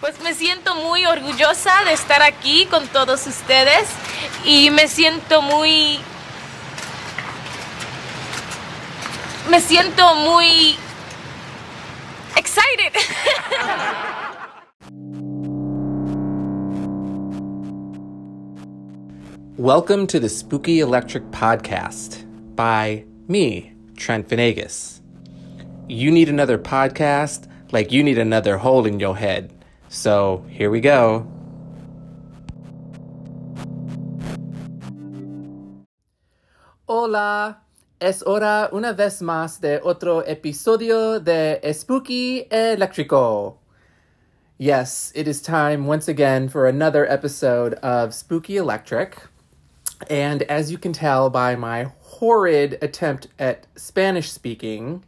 Pues me siento muy orgullosa de estar aquí con todos ustedes y me siento muy... Me siento muy... excited. Welcome to the Spooky Electric Podcast by me, Trent Venegas. You need another podcast like you need another hole in your head. So here we go. Hola, es hora una vez más de otro episodio de Spooky Electrico. Yes, it is time once again for another episode of Spooky Electric. And as you can tell by my horrid attempt at Spanish speaking,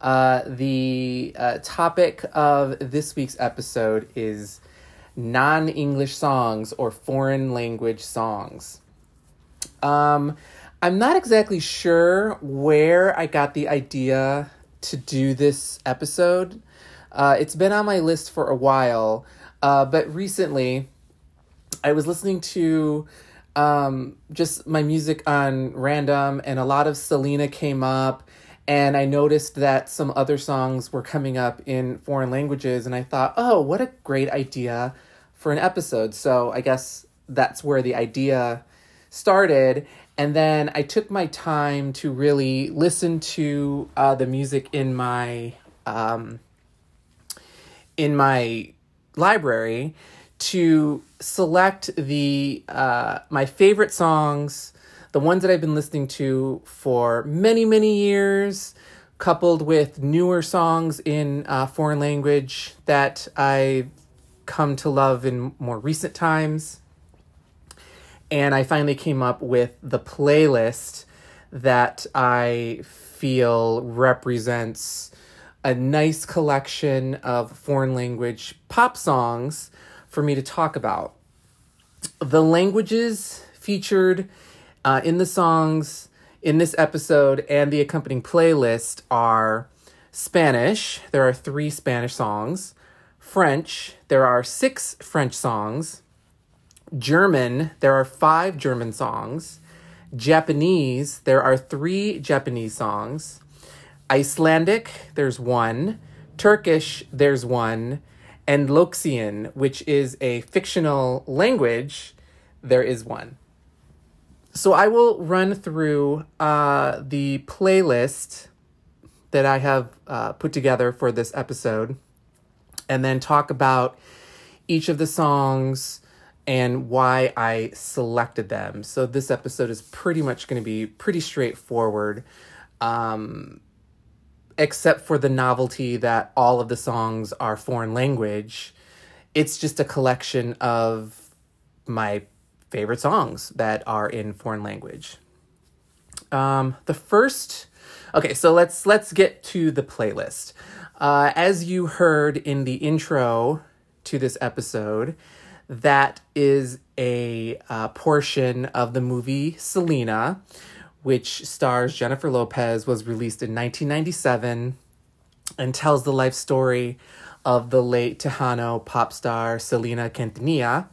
uh, the uh, topic of this week's episode is non English songs or foreign language songs. Um, I'm not exactly sure where I got the idea to do this episode. Uh, it's been on my list for a while, uh, but recently I was listening to um, just my music on random, and a lot of Selena came up and I noticed that some other songs were coming up in foreign languages, and I thought, oh, what a great idea for an episode. So I guess that's where the idea started. And then I took my time to really listen to uh, the music in my um, in my library to select the uh, my favorite songs the ones that I've been listening to for many, many years, coupled with newer songs in uh, foreign language that I've come to love in more recent times. And I finally came up with the playlist that I feel represents a nice collection of foreign language pop songs for me to talk about. The languages featured uh, in the songs in this episode and the accompanying playlist are Spanish, there are three Spanish songs, French, there are six French songs, German, there are five German songs, Japanese, there are three Japanese songs, Icelandic, there's one, Turkish, there's one, and Loxian, which is a fictional language, there is one. So I will run through uh, the playlist that I have uh, put together for this episode and then talk about each of the songs and why I selected them. So this episode is pretty much going to be pretty straightforward, um, except for the novelty that all of the songs are foreign language. It's just a collection of my favorite songs that are in foreign language. Um, the first, okay, so let's let's get to the playlist. Uh, as you heard in the intro to this episode, that is a uh, portion of the movie Selena, which stars Jennifer Lopez, was released in 1997 and tells the life story of the late Tejano pop star Selena Quintanilla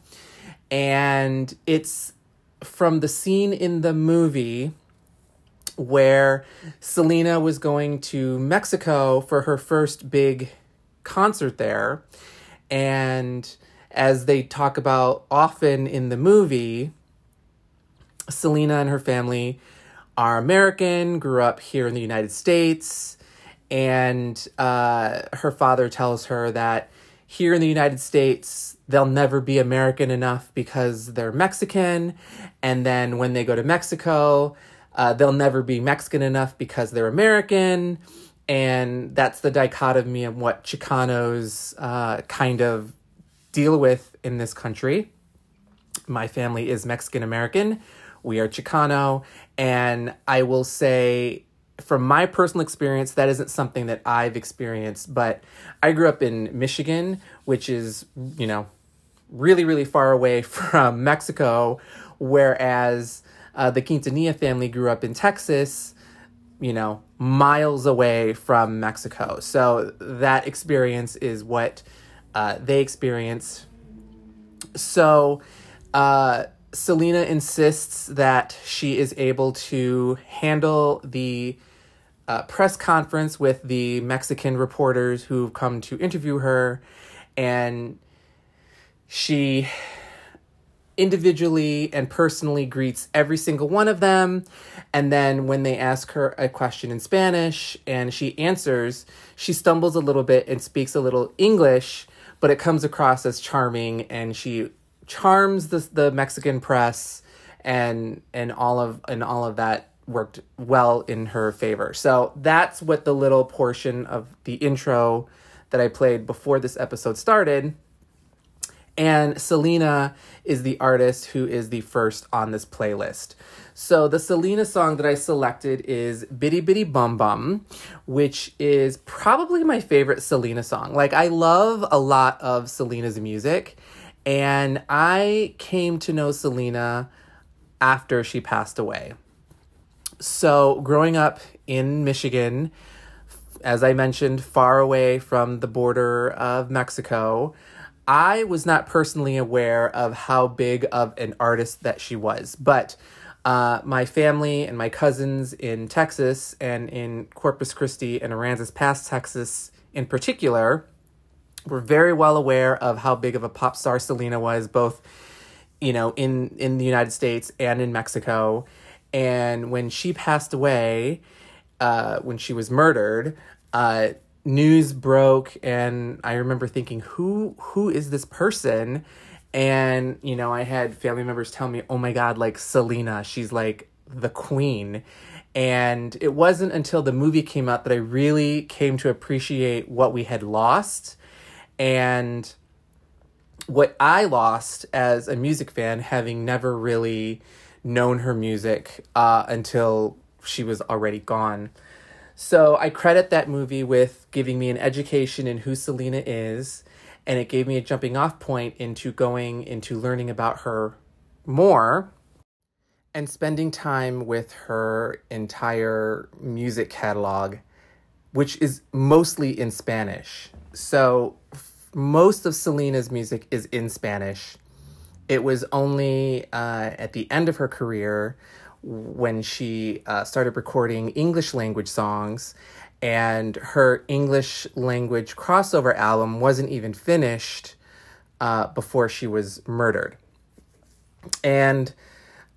and it's from the scene in the movie where Selena was going to Mexico for her first big concert there. And as they talk about often in the movie, Selena and her family are American, grew up here in the United States, and uh, her father tells her that here in the United States, they'll never be American enough because they're Mexican. And then when they go to Mexico, uh, they'll never be Mexican enough because they're American. And that's the dichotomy of what Chicanos uh, kind of deal with in this country. My family is Mexican American. We are Chicano. And I will say from my personal experience, that isn't something that I've experienced, but I grew up in Michigan, which is, you know, really, really far away from Mexico, whereas uh, the Quintanilla family grew up in Texas, you know, miles away from Mexico. So that experience is what uh, they experience. So, uh, Selena insists that she is able to handle the uh, press conference with the Mexican reporters who've come to interview her, and she individually and personally greets every single one of them. And then when they ask her a question in Spanish and she answers, she stumbles a little bit and speaks a little English, but it comes across as charming and she charms the the Mexican press and and all of and all of that worked well in her favor. So that's what the little portion of the intro that I played before this episode started. And Selena is the artist who is the first on this playlist. So the Selena song that I selected is Bidi Bidi Bom Bom, which is probably my favorite Selena song. Like I love a lot of Selena's music and I came to know Selena after she passed away. So, growing up in Michigan, as I mentioned, far away from the border of Mexico, I was not personally aware of how big of an artist that she was. But uh, my family and my cousins in Texas and in Corpus Christi and Aransas Pass, Texas in particular, were very well aware of how big of a pop star Selena was, both you know in in the United States and in Mexico. And when she passed away, uh, when she was murdered, uh, news broke, and I remember thinking, who who is this person? And you know, I had family members tell me, "Oh my God, like Selena, she's like the queen." And it wasn't until the movie came out that I really came to appreciate what we had lost and what I lost as a music fan, having never really known her music uh, until she was already gone. So I credit that movie with giving me an education in who Selena is, and it gave me a jumping off point into going into learning about her more and spending time with her entire music catalog, which is mostly in Spanish. So most of Selena's music is in Spanish. It was only uh, at the end of her career when she uh, started recording English language songs, and her English language crossover album wasn't even finished uh, before she was murdered. And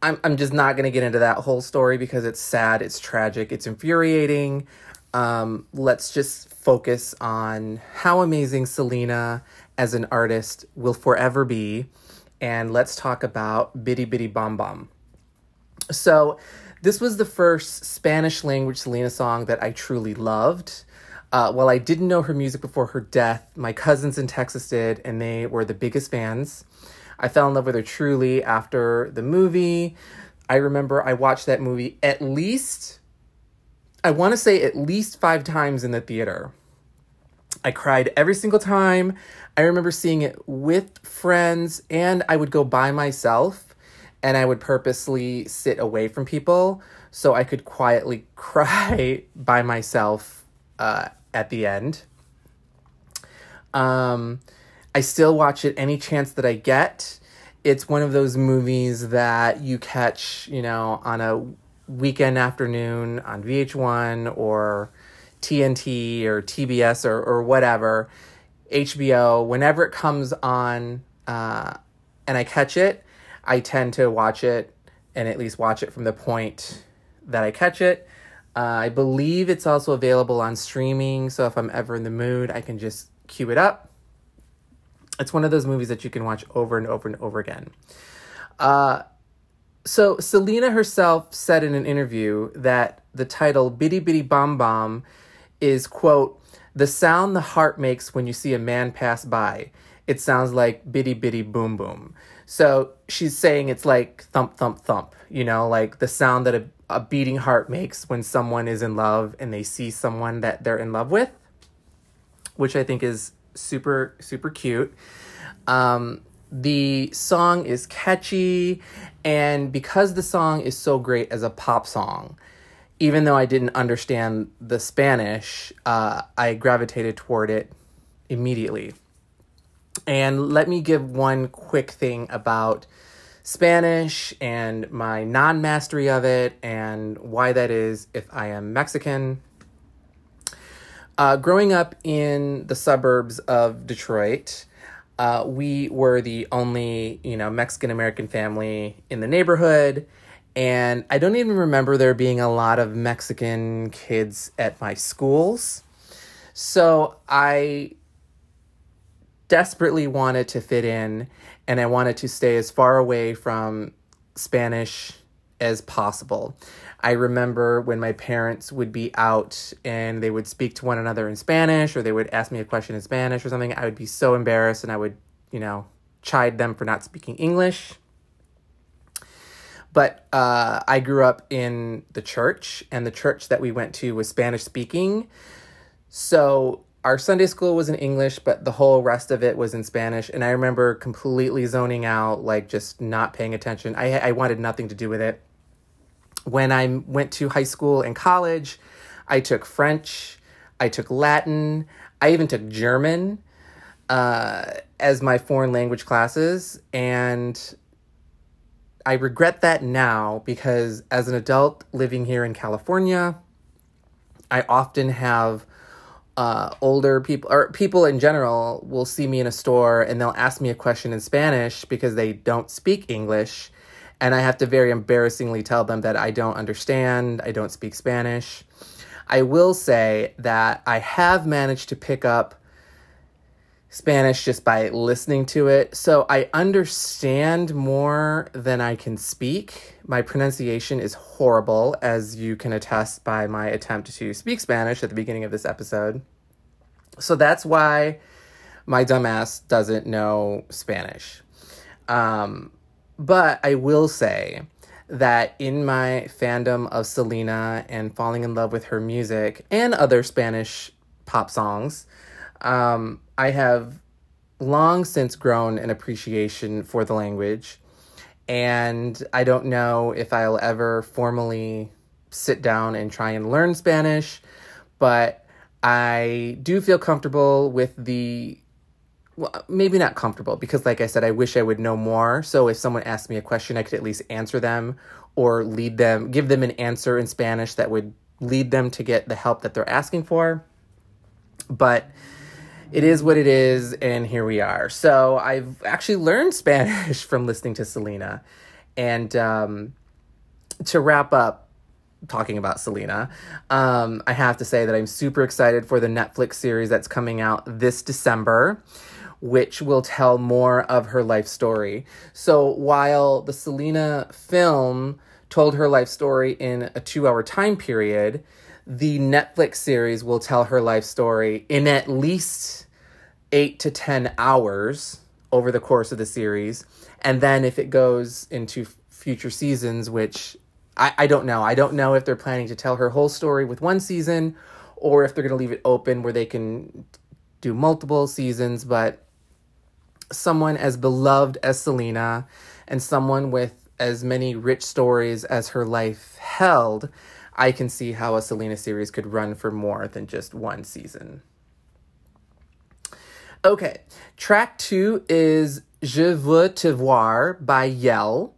I'm, I'm just not going to get into that whole story because it's sad, it's tragic, it's infuriating. Um, let's just focus on how amazing Selena as an artist will forever be. And let's talk about Bidi Bidi Bom Bom. So, this was the first Spanish language Selena song that I truly loved. Uh, while I didn't know her music before her death, my cousins in Texas did, and they were the biggest fans. I fell in love with her truly after the movie. I remember I watched that movie at least I want to say at least five times in the theater. I cried every single time. I remember seeing it with friends, and I would go by myself and I would purposely sit away from people so I could quietly cry by myself uh, at the end. Um, I still watch it any chance that I get. It's one of those movies that you catch, you know, on a weekend afternoon on VH1 or TNT or TBS or, or whatever, HBO, whenever it comes on uh, and I catch it, I tend to watch it and at least watch it from the point that I catch it. Uh, I believe it's also available on streaming, so if I'm ever in the mood, I can just cue it up. It's one of those movies that you can watch over and over and over again. Uh, so Selena herself said in an interview that the title Bidi Bidi Bom Bom is, quote, the sound the heart makes when you see a man pass by. It sounds like biddy biddy boom boom. So she's saying it's like thump thump thump, you know, like the sound that a, a beating heart makes when someone is in love and they see someone that they're in love with, which I think is super, super cute. Um, the song is catchy, and because the song is so great as a pop song, even though I didn't understand the Spanish, uh, I gravitated toward it immediately. And let me give one quick thing about Spanish and my non mastery of it and why that is if I am Mexican. Uh, growing up in the suburbs of Detroit, uh, we were the only, you know, Mexican American family in the neighborhood. And I don't even remember there being a lot of Mexican kids at my schools. So I desperately wanted to fit in and I wanted to stay as far away from Spanish as possible. I remember when my parents would be out and they would speak to one another in Spanish or they would ask me a question in Spanish or something, I would be so embarrassed and I would, you know, chide them for not speaking English. But uh, I grew up in the church, and the church that we went to was Spanish speaking. So our Sunday school was in English, but the whole rest of it was in Spanish. And I remember completely zoning out, like just not paying attention. I, I wanted nothing to do with it. When I went to high school and college, I took French, I took Latin, I even took German uh, as my foreign language classes. And I regret that now because as an adult living here in California, I often have uh, older people or people in general will see me in a store and they'll ask me a question in Spanish because they don't speak English. And I have to very embarrassingly tell them that I don't understand, I don't speak Spanish. I will say that I have managed to pick up Spanish just by listening to it. So I understand more than I can speak. My pronunciation is horrible, as you can attest by my attempt to speak Spanish at the beginning of this episode. So that's why my dumbass doesn't know Spanish. Um, but I will say that in my fandom of Selena and falling in love with her music and other Spanish pop songs, um, I have long since grown an appreciation for the language. And I don't know if I'll ever formally sit down and try and learn Spanish, but I do feel comfortable with the well, maybe not comfortable because, like I said, I wish I would know more. So if someone asked me a question, I could at least answer them or lead them, give them an answer in Spanish that would lead them to get the help that they're asking for. But it is what it is, and here we are. So I've actually learned Spanish from listening to Selena. And um, to wrap up, talking about Selena, um, I have to say that I'm super excited for the Netflix series that's coming out this December which will tell more of her life story. So while the Selena film told her life story in a two hour time period, the Netflix series will tell her life story in at least eight to 10 hours over the course of the series. And then if it goes into future seasons, which I, I don't know, I don't know if they're planning to tell her whole story with one season or if they're going to leave it open where they can do multiple seasons, but someone as beloved as Selena and someone with as many rich stories as her life held, I can see how a Selena series could run for more than just one season. Okay, track two is Je veux te voir by Yelle.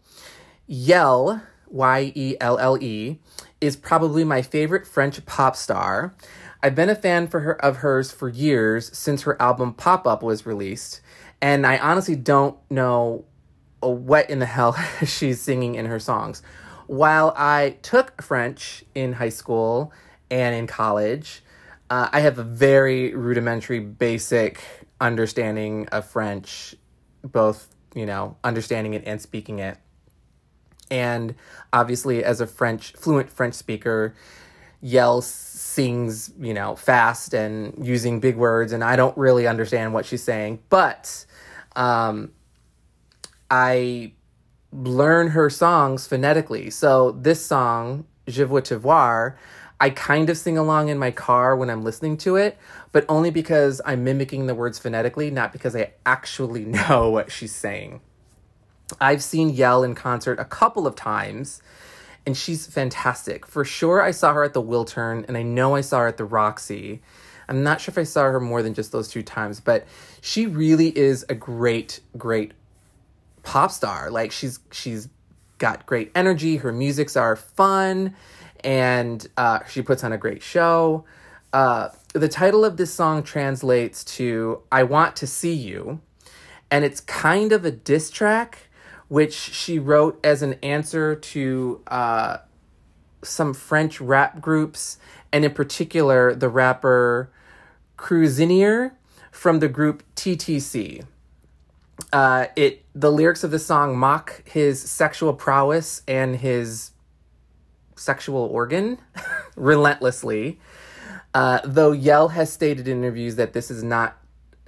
Yelle, Y E L L E, is probably my favorite French pop star. I've been a fan for her of hers for years since her album Pop Up was released, and I honestly don't know what in the hell she's singing in her songs. While I took French in high school and in college, uh, I have a very rudimentary, basic understanding of French, both, you know, understanding it and speaking it. And obviously, as a French, fluent French speaker, Yelle sings, you know, fast and using big words, and I don't really understand what she's saying. But um, I learn her songs phonetically. So this song, Je veux te voir, I kind of sing along in my car when I'm listening to it, but only because I'm mimicking the words phonetically, not because I actually know what she's saying. I've seen Yelle in concert a couple of times, and she's fantastic. For sure, I saw her at the Wiltern, and I know I saw her at the Roxy. I'm not sure if I saw her more than just those two times, but she really is a great, great pop star. Like she's she's got great energy. Her musics are fun, and uh, she puts on a great show. Uh, the title of this song translates to "I Want to See You," and it's kind of a diss track, which she wrote as an answer to uh, some French rap groups, and in particular the rapper Cuizinier from the group TTC. Uh, it the lyrics of the song mock his sexual prowess and his sexual organ relentlessly. Uh, though Yelle has stated in interviews that this is not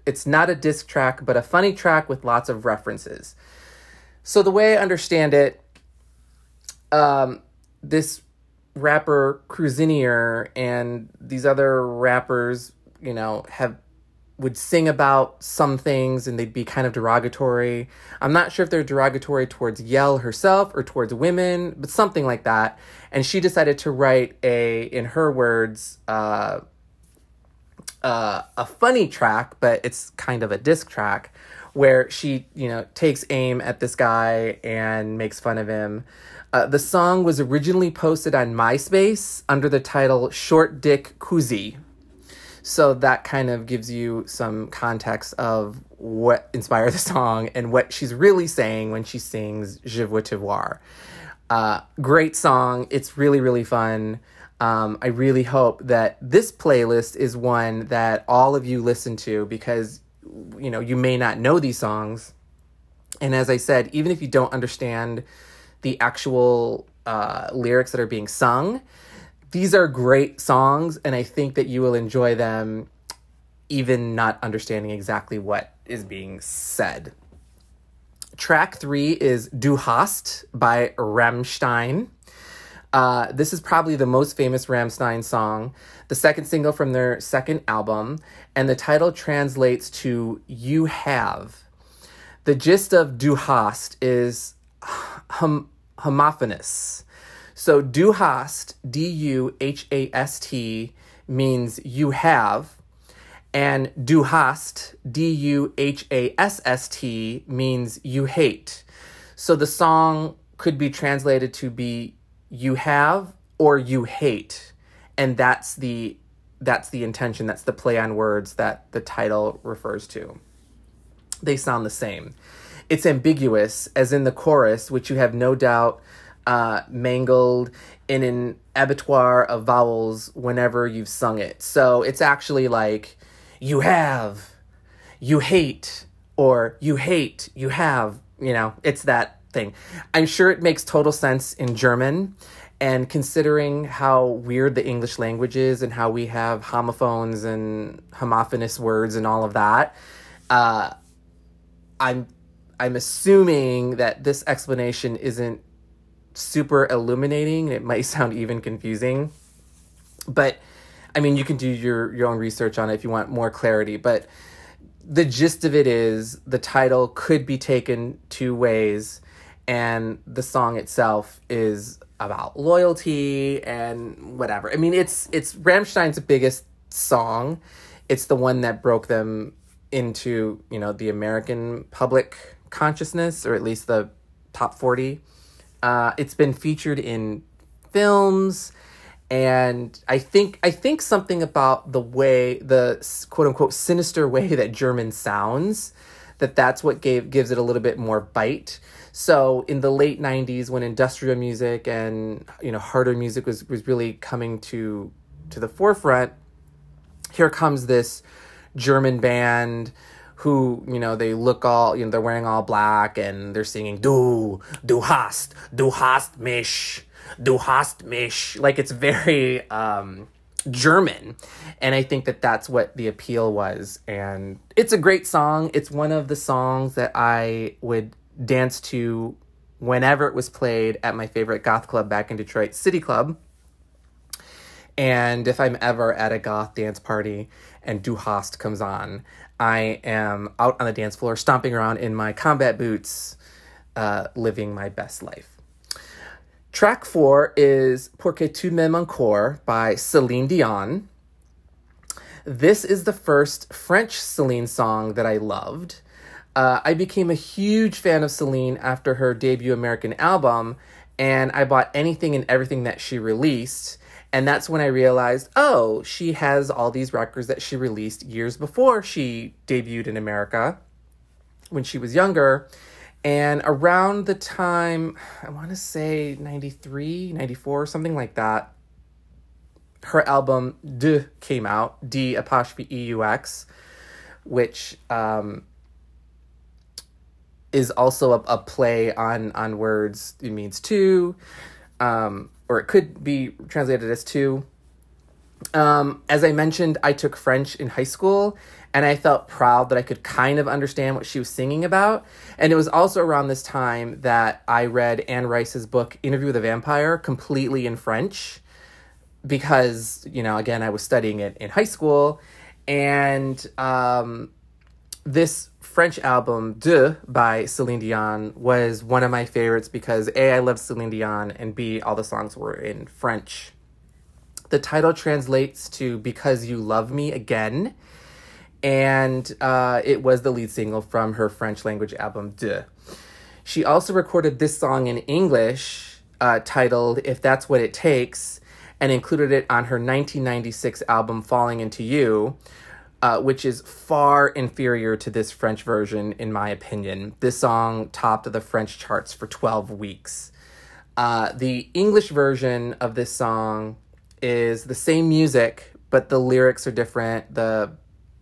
it's not a disc track, but a funny track with lots of references. So the way I understand it, um, this rapper Cuizinier and these other rappers, you know, have would sing about some things and they'd be kind of derogatory. I'm not sure if they're derogatory towards Yelle herself or towards women, but something like that. And she decided to write a, in her words, uh, uh, a funny track, but it's kind of a disc track where she, you know, takes aim at this guy and makes fun of him. Uh, the song was originally posted on MySpace under the title Short Dick Cuizi, so that kind of gives you some context of what inspired the song and what she's really saying when she sings Je veux te voir. Uh, great song. It's really, really fun. Um, I really hope that this playlist is one that all of you listen to because, you know, you may not know these songs. And as I said, even if you don't understand the actual uh, lyrics that are being sung, these are great songs, and I think that you will enjoy them even not understanding exactly what is being said. Track three is Du Hast by Rammstein. Uh, this is probably the most famous Rammstein song, the second single from their second album, and the title translates to You Have. The gist of Du Hast is hom- homophonous. So du hast, D U H A S T, means you have, and du hast, D U H A S S T, means you hate. So the song could be translated to be you have or you hate. And that's the that's the intention, that's the play on words that the title refers to. They sound the same. It's ambiguous, as in the chorus, which you have no doubt uh, mangled in an abattoir of vowels whenever you've sung it. So it's actually like, you have, you hate, or you hate, you have, you know, it's that thing. I'm sure it makes total sense in German. And considering how weird the English language is and how we have homophones and homophonous words and all of that, uh, I'm I'm assuming that this explanation isn't super illuminating. It might sound even confusing. But I mean, you can do your, your own research on it if you want more clarity. But the gist of it is the title could be taken two ways, and the song itself is about loyalty and whatever. I mean, it's it's Rammstein's biggest song. It's the one that broke them into, you know, the American public consciousness, or at least the top 40 uh, it's been featured in films, and I think I think something about the way the quote unquote sinister way that German sounds that that's what gave gives it a little bit more bite. So in the late '90s, when industrial music and you know harder music was was really coming to to the forefront, here comes this German band who you know they look all you know they're wearing all black and they're singing du du hast du hast mich du hast mich. Like it's very um german. And i think that that's what the appeal was. And it's a great song. It's one of the songs that i would dance to whenever it was played at my favorite goth club back in detroit city club and if i'm ever at a goth dance party and du hast comes on I am out on the dance floor, stomping around in my combat boots, uh, living my best life. Track four is Pour que tu m'aimes encore by Celine Dion. this is the first French Celine song that I loved. Uh, I became a huge fan of Celine after her debut American album, and I bought anything and everything that she released. And that's when I realized, oh, she has all these records that she released years before she debuted in America when she was younger. And around the time, I want to say 93, 94, something like that, her album D'eux came out, D apostrophe E U X, which um, is also a, a play on on words. It means two, um, or it could be translated as two. Um, as I mentioned, I took French in high school, and I felt proud that I could kind of understand what she was singing about. And it was also around this time that I read Anne Rice's book Interview with a Vampire completely in French because you know again i was studying it in high school and um, this french album d'eux by celine dion was one of my favorites because a i loved celine dion and b all the songs were in french. The title translates to because you love me again and uh, it was the lead single from her french language album d'eux. She also recorded this song in english uh, titled if that's what it takes and included it on her 1996 album Falling Into You, uh, which is far inferior to this French version, in my opinion. This song topped the French charts for 12 weeks. Uh, the English version of this song is the same music, but the lyrics are different. The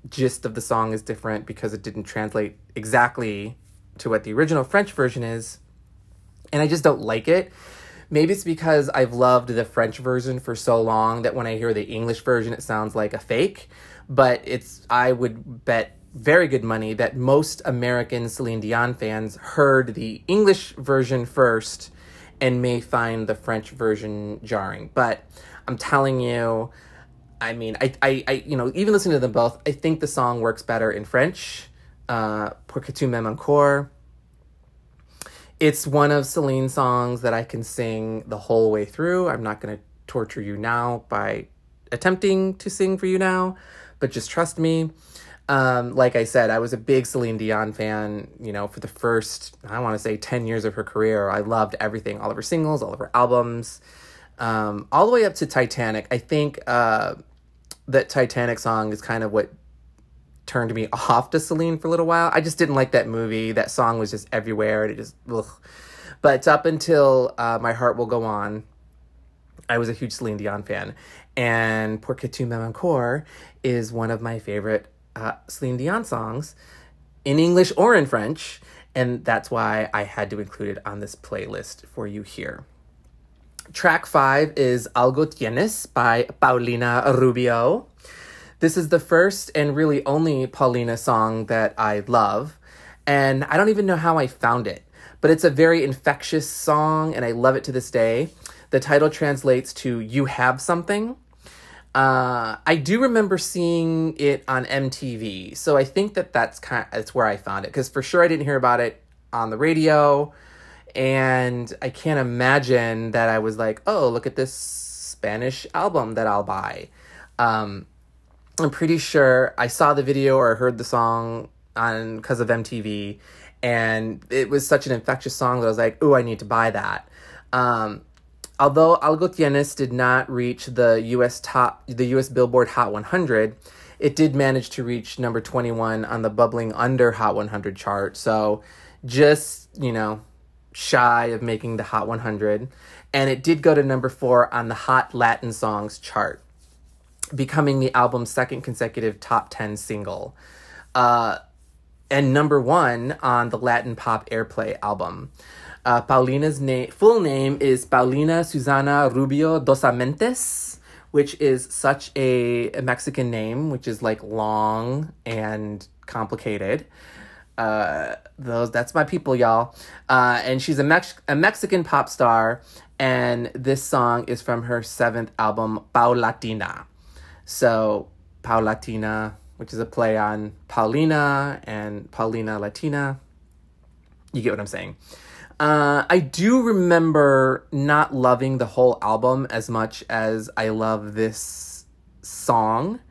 gist of the song is different because it didn't translate exactly to what the original French version is. And I just don't like it. Maybe it's because I've loved the French version for so long that when I hear the English version, it sounds like a fake. But it's, I would bet very good money that most American Celine Dion fans heard the English version first and may find the French version jarring. But I'm telling you, I mean, I, I, I you know, even listening to them both, I think the song works better in French. Uh, Pour que tu m'aimes encore it's one of Celine's songs that I can sing the whole way through. I'm not going to torture you now by attempting to sing for you now, but just trust me. Um, like I said, I was a big Celine Dion fan, you know, for the first, I want to say 10 years of her career. I loved everything, all of her singles, all of her albums, um, all the way up to Titanic. I think uh, that Titanic song is kind of what turned me off to Celine for a little while. I just didn't like that movie. That song was just everywhere, and it just ugh. But up until uh, My Heart Will Go On, I was a huge Celine Dion fan, and Pour que tu m'aimes encore is one of my favorite uh, Celine Dion songs, in English or in French, and that's why I had to include it on this playlist for you here. Track five is Algo Tienes by Paulina Rubio. This is the first and really only Paulina song that I love, and I don't even know how I found it, but it's a very infectious song, and I love it to this day. The title translates to You Have Something. Uh, I do remember seeing it on MTV, so I think that that's kind of, that's where I found it because for sure I didn't hear about it on the radio, and I can't imagine that I was like, oh, look at this Spanish album that I'll buy. Um, I'm pretty sure I saw the video or heard the song on because of MTV, and it was such an infectious song that I was like, "Oh, I need to buy that." Um, although Algo Tienes did not reach the U.S. top, the U.S. Billboard Hot 100, it did manage to reach number 21 on the bubbling under Hot 100 chart. So, just you know, shy of making the Hot 100, and it did go to number four on the Hot Latin Songs chart becoming the album's second consecutive top 10 single. Uh, and number one on the Latin pop airplay album. Uh, Paulina's na- full name is Paulina Susana Rubio Dosamantes, which is such a, a Mexican name, which is like long and complicated. Uh, those that's my people, y'all. Uh, and she's a, Mex- a Mexican pop star, and this song is from her seventh album, Paulatina. So, Paulatina, which is a play on Paulina and Paulina Latina. You get what I'm saying. Uh, I do remember not loving the whole album as much as I love this song.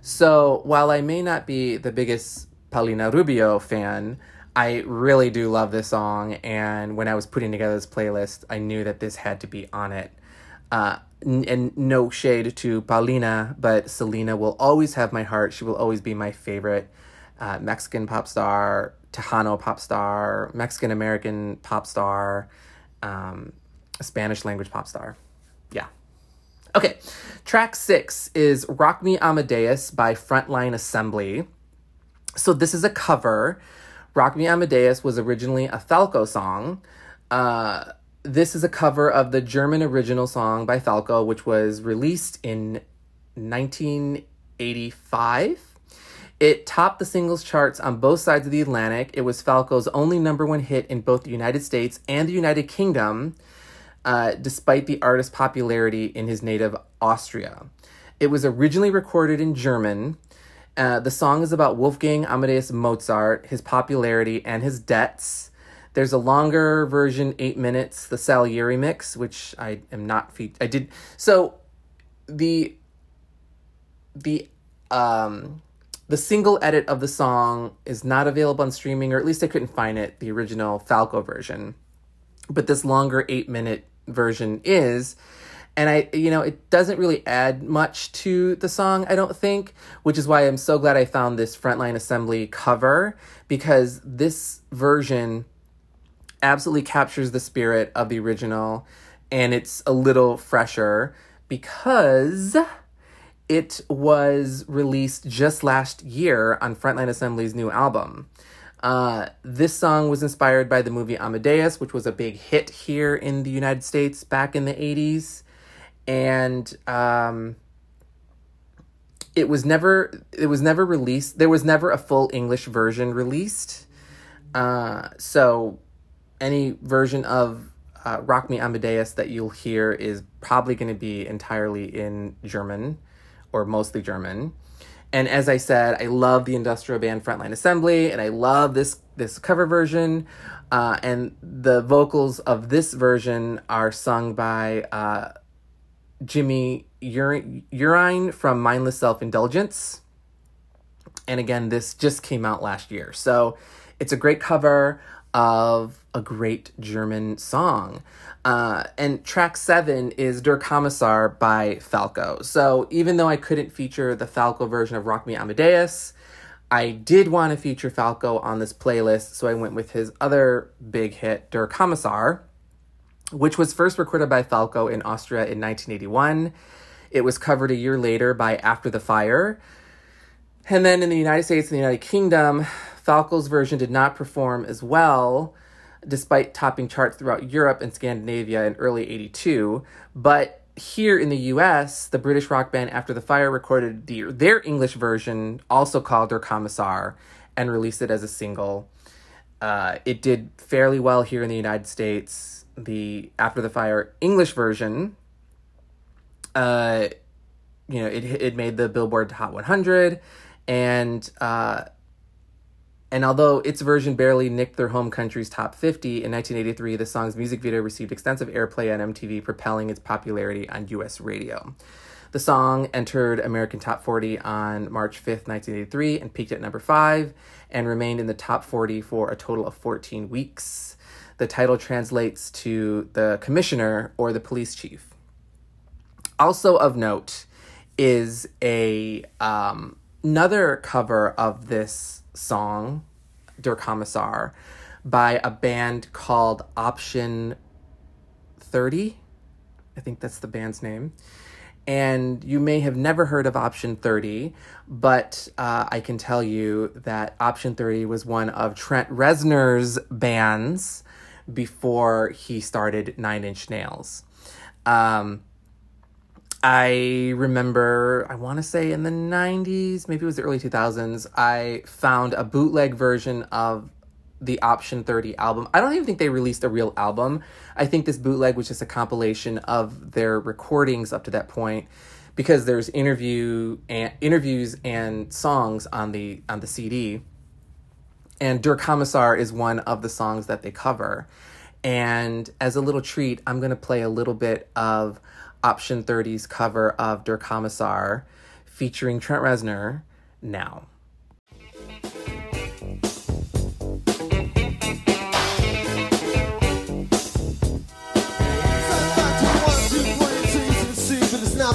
So while I may not be the biggest Paulina Rubio fan, I really do love this song. And when I was putting together this playlist, I knew that this had to be on it. Uh, and no shade to Paulina, but Selena will always have my heart. She will always be my favorite uh, Mexican pop star, Tejano pop star, Mexican American pop star, um, Spanish language pop star. Yeah. Okay, track six is Rock Me Amadeus by Frontline Assembly. So this is a cover. Rock Me Amadeus was originally a Falco song. Uh, this is a cover of the German original song by Falco, which was released in 1985. It topped the singles charts on both sides of the Atlantic. It was Falco's only number one hit in both the United States and the United Kingdom, uh, despite the artist's popularity in his native Austria. It was originally recorded in German. Uh, the song is about Wolfgang Amadeus Mozart, his popularity, and his debts. There's a longer version, eight minutes, the Salieri mix, which I am not fe- I did so. The the um the single edit of the song is not available on streaming, or at least I couldn't find it. The original Falco version, but this longer eight minute version is. And I, you know, it doesn't really add much to the song, I don't think, which is why I'm so glad I found this Frontline Assembly cover because this version absolutely captures the spirit of the original and it's a little fresher because it was released just last year on Frontline Assembly's new album. Uh, this song was inspired by the movie Amadeus, which was a big hit here in the United States back in the 80s. And um, it was never it was never released. There was never a full English version released. Uh, so any version of uh, Rock Me Amadeus that you'll hear is probably going to be entirely in German or mostly German. And as I said, I love the industrial band Frontline Assembly, and I love this this cover version. Uh, and the vocals of this version are sung by uh, Jimmy Urine from Mindless Self Indulgence. And again, this just came out last year. So it's a great cover of a great German song. Uh, and track seven is Der Kommissar by Falco. So even though I couldn't feature the Falco version of Rock Me Amadeus, I did want to feature Falco on this playlist, so I went with his other big hit, Der Kommissar, which was first recorded by Falco in Austria in 1981. It was covered a year later by After the Fire. And then in the United States and the United Kingdom, Falco's version did not perform as well, despite topping charts throughout Europe and Scandinavia in early 82. But here in the US, the British rock band After the Fire recorded the, their English version, also called Der Kommissar, and released it as a single. Uh, it did fairly well here in the United States. The After the Fire English version, uh, you know, it it made the Billboard Hot 100, and uh, and although its version barely nicked their home country's top 50 in 1983, the song's music video received extensive airplay on MTV, propelling its popularity on US radio. The song entered American Top 40 on March 5th, 1983, and peaked at number 5 and remained in the top 40 for a total of 14 weeks. The title translates to the commissioner or the police chief. Also of note is a um, another cover of this song, Der Kommissar, by a band called Option 30. I think that's the band's name. And you may have never heard of Option 30, but uh, I can tell you that Option 30 was one of Trent Reznor's bands before he started Nine Inch Nails. Um, I remember, I want to say in the 90s, maybe it was the early 2000s, I found a bootleg version of the Option 30 album. I don't even think they released a real album. I think this bootleg was just a compilation of their recordings up to that point because there's interview and interviews and songs on the on the CD. And Der Kommissar is one of the songs that they cover. And as a little treat, I'm going to play a little bit of Option 30's cover of Der Kommissar featuring Trent Reznor now.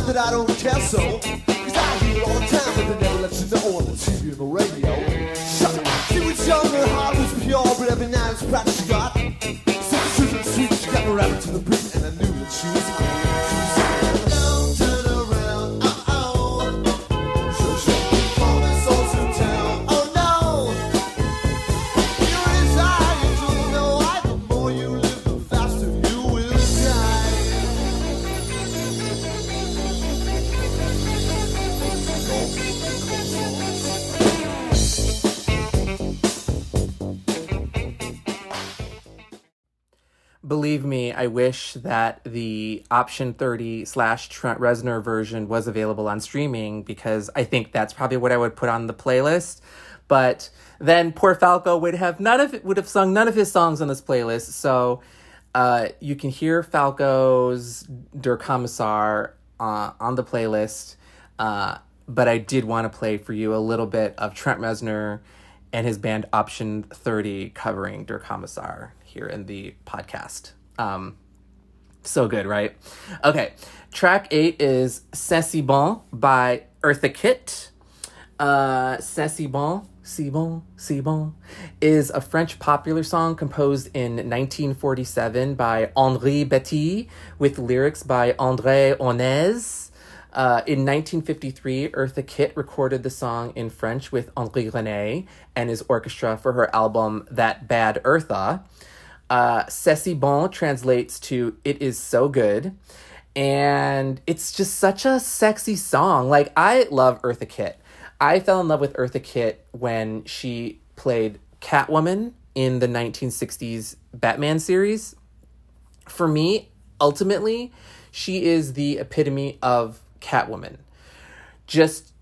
that I don't care so. Cause I hear it all the time, but they never let you know on the TV the radio. Shut up. She was young, her heart was pure, but every night it's practice got. Sweet she got me to the beat, and I knew that she was. Believe me, I wish that the option 30 slash Trent Reznor version was available on streaming because I think that's probably what I would put on the playlist. But then poor Falco would have none of it would have sung none of his songs on this playlist. So uh, you can hear Falco's Der Kommissar uh, on the playlist. Uh, but I did want to play for you a little bit of Trent Reznor and his band Option 30 covering Der Kommissar here in the podcast. Um, so good, right? Okay, track eight is C'est bon by Eartha Kitt. Uh, C'est bon, si bon, si bon is a French popular song composed in 1947 by Henri Betti with lyrics by André Hornez. Uh, in 1953, Eartha Kitt recorded the song in French with Henri René and his orchestra for her album That Bad Eartha. Uh, C'est si bon translates to It is so good. And it's just such a sexy song. Like, I love Eartha Kitt. I fell in love with Eartha Kitt when she played Catwoman in the 1960s Batman series. For me, ultimately, she is the epitome of Catwoman. Just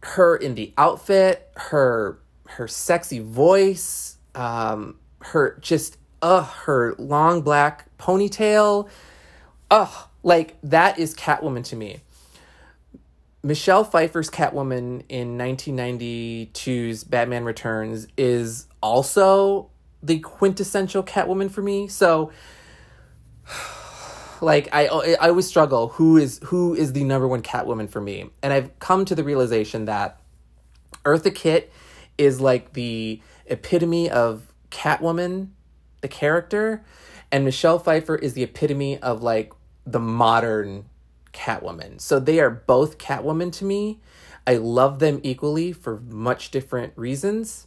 her in the outfit, her her sexy voice, um, her just uh her long black ponytail. Ugh, like that is Catwoman to me. Michelle Pfeiffer's Catwoman in 1992's Batman Returns is also the quintessential Catwoman for me. So like I I always struggle who is who is the number one Catwoman for me. And I've come to the realization that Eartha Kitt is like the epitome of Catwoman, the character, and Michelle Pfeiffer is the epitome of like the modern Catwoman. So they are both Catwoman to me. I love them equally for much different reasons.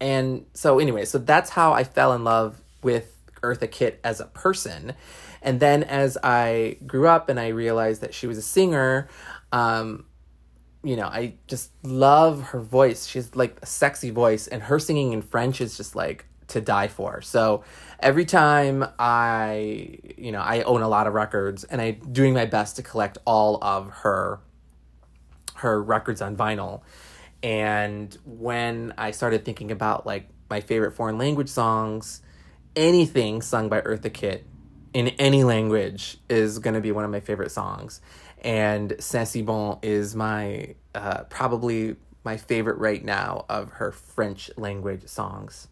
And so anyway, so that's how I fell in love with Eartha Kitt as a person. And then as I grew up and I realized that she was a singer, um, you know, I just love her voice. She's like a sexy voice, and her singing in French is just like to die for. So every time I, you know, I own a lot of records, and I doing my best to collect all of her her records on vinyl. And when I started thinking about like my favorite foreign language songs, anything sung by Eartha Kitt in any language is going to be one of my favorite songs. And si bon is my uh, probably my favorite right now of her French language songs.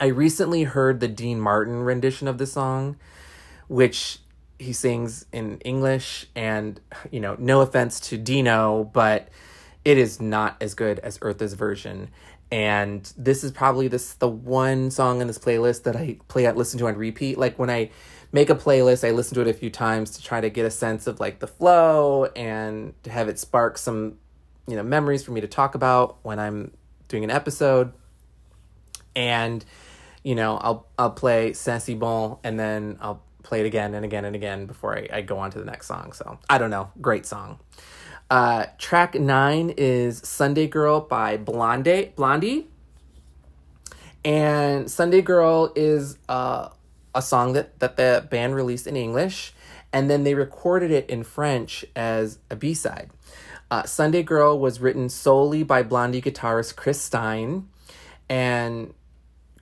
I recently heard the Dean Martin rendition of the song, which he sings in English. And, you know, no offense to Dino, but it is not as good as Eartha's version. And this is probably this the one song in this playlist that I play listen to on repeat. Like when I make a playlist, I listen to it a few times to try to get a sense of like the flow and to have it spark some, you know, memories for me to talk about when I'm doing an episode. And, you know, I'll I'll play si bon and then I'll play it again and again and again before I, I go on to the next song. So I don't know. Great song. Uh, track nine is Sunday Girl by Blondie. Blondie. And Sunday Girl is uh, a song that, that the band released in English, and then they recorded it in French as a B side. Uh, Sunday Girl was written solely by Blondie guitarist Chris Stein, and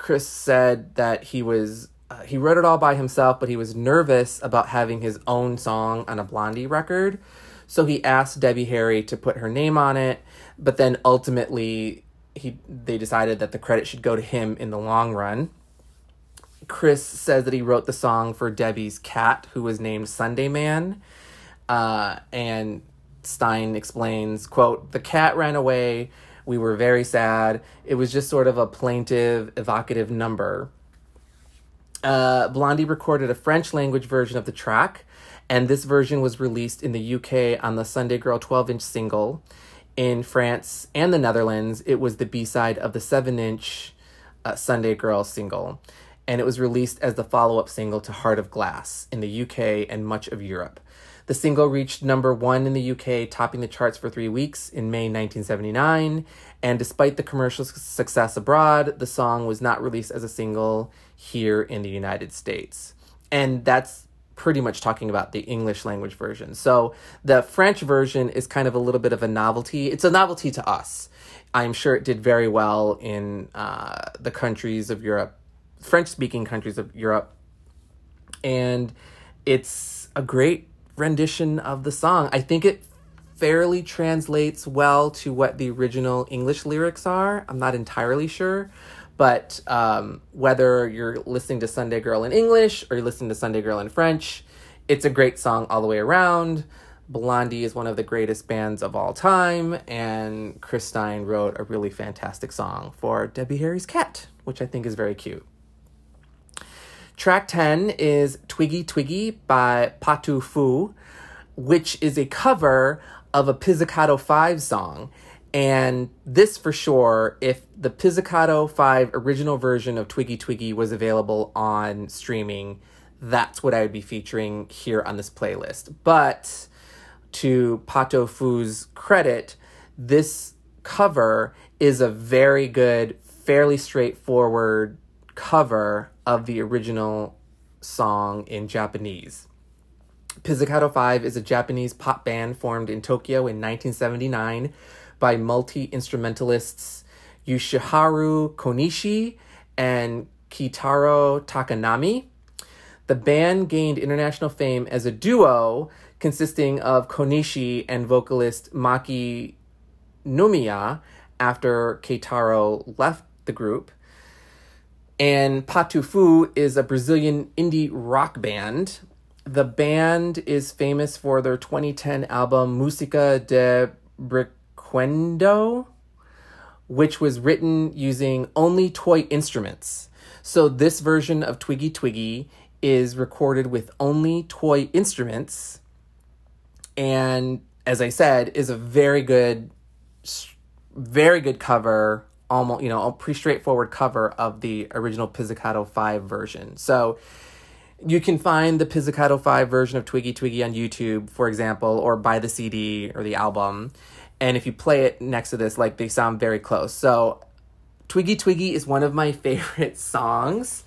Chris said that he was uh, he wrote it all by himself, but he was nervous about having his own song on a Blondie record. So he asked Debbie Harry to put her name on it, but then ultimately he they decided that the credit should go to him in the long run. Chris says that he wrote the song for Debbie's cat, who was named Sunday Man. Uh, and Stein explains, quote, the cat ran away. We were very sad. It was just sort of a plaintive, evocative number. Uh, Blondie recorded a French language version of the track, and this version was released in the UK on the Sunday Girl 12 inch single. In France and the Netherlands, it was the B side of the 7 inch uh, Sunday Girl single, and it was released as the follow up single to Heart of Glass in the UK and much of Europe. The single reached number one in the UK, topping the charts for three weeks in May 1979. And despite the commercial success abroad, the song was not released as a single here in the United States. And that's pretty much talking about the English language version. So the French version is kind of a little bit of a novelty. It's a novelty to us. I'm sure it did very well in uh, the countries of Europe, French speaking countries of Europe. And it's a great rendition of the song. I think it fairly translates well to what the original English lyrics are. I'm not entirely sure. But um, whether you're listening to Sunday Girl in English or you're listening to Sunday Girl in French, it's a great song all the way around. Blondie is one of the greatest bands of all time, and Chris Stein wrote a really fantastic song for Debbie Harry's cat, which I think is very cute. Track 10 is Twiggy Twiggy by Pato Fu, which is a cover of a Pizzicato 5 song. And this for sure, if the Pizzicato 5 original version of Twiggy Twiggy was available on streaming, that's what I would be featuring here on this playlist. But to Pato Fu's credit, this cover is a very good, fairly straightforward cover of the original song in Japanese. Pizzicato 5 is a Japanese pop band formed in Tokyo in 1979 by multi instrumentalists Yasuharu Konishi and Keitaro Takanami. The band gained international fame as a duo consisting of Konishi and vocalist Maki Nomiya after Keitaro left the group. And Pato Fu is a Brazilian indie rock band. The band is famous for their 2010 album Música de Brinquedo, which was written using only toy instruments. So this version of Twiggy Twiggy is recorded with only toy instruments and as I said is a very good very good cover almost you know a pretty straightforward cover of the original Pizzicato 5 version. So you can find the Pizzicato 5 version of Twiggy Twiggy on YouTube, for example, or buy the CD or the album. And if you play it next to this, like they sound very close. So Twiggy Twiggy is one of my favorite songs.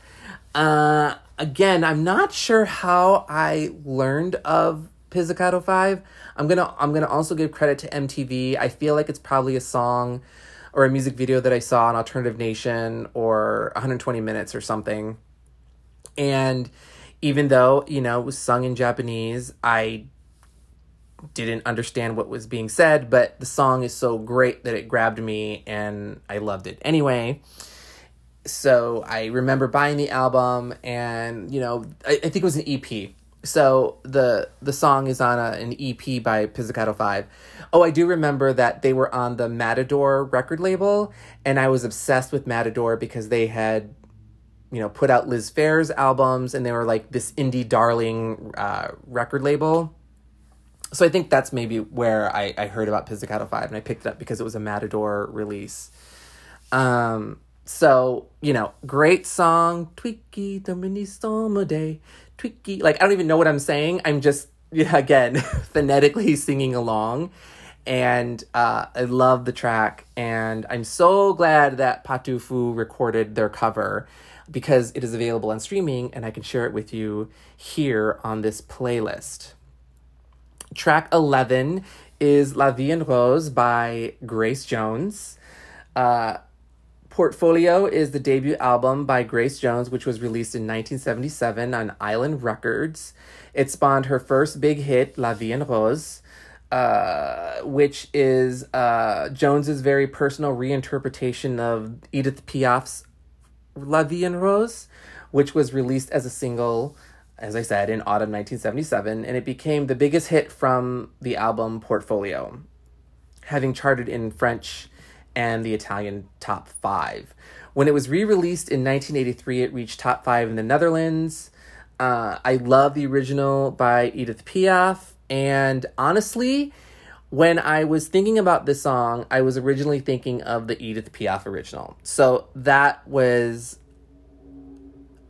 Uh, again, I'm not sure how I learned of Pizzicato 5. I'm gonna I'm gonna also give credit to MTV. I feel like it's probably a song or a music video that I saw on Alternative Nation or 120 Minutes or something. And even though, you know, it was sung in Japanese, I didn't understand what was being said, but the song is so great that it grabbed me and I loved it. Anyway, so I remember buying the album and, you know, I, I think it was an EP. So the the song is on a, an EP by Pizzicato 5 Oh, I do remember that they were on the Matador record label, and I was obsessed with Matador because they had, you know, put out Liz Phair's albums, and they were like this indie darling uh, record label. So I think that's maybe where I, I heard about Pizzicato 5, and I picked it up because it was a Matador release. Um, so, you know, great song, Twiki Domini Day, Twiki. Like, I don't even know what I'm saying. I'm just, yeah, again, phonetically singing along and uh, I love the track. And I'm so glad that Pato Fu recorded their cover because it is available on streaming and I can share it with you here on this playlist. Track 11 is La Vie en Rose by Grace Jones. Uh, Portfolio is the debut album by Grace Jones, which was released in 1977 on Island Records. It spawned her first big hit, La Vie en Rose. uh, which is uh, Jones's very personal reinterpretation of Edith Piaf's La Vie en Rose, which was released as a single, as I said, in autumn 1977, and it became the biggest hit from the album Portfolio, having charted in French and the Italian top five. When it was re released in 1983, it reached top five in the Netherlands. Uh, I love the original by Edith Piaf. And honestly, when I was thinking about this song, I was originally thinking of the Edith Piaf original. So that was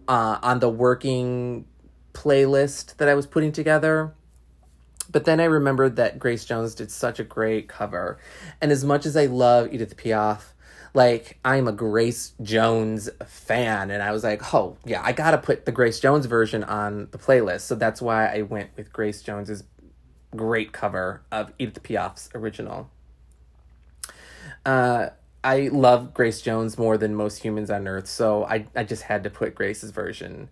uh, on the working playlist that I was putting together. But then I remembered that Grace Jones did such a great cover. And as much as I love Edith Piaf, like I'm a Grace Jones fan and I was like, "Oh, yeah, I got to put the Grace Jones version on the playlist." So that's why I went with Grace Jones's great cover of Edith Piaf's original. Uh, I love Grace Jones more than most humans on earth, so I, I just had to put Grace's version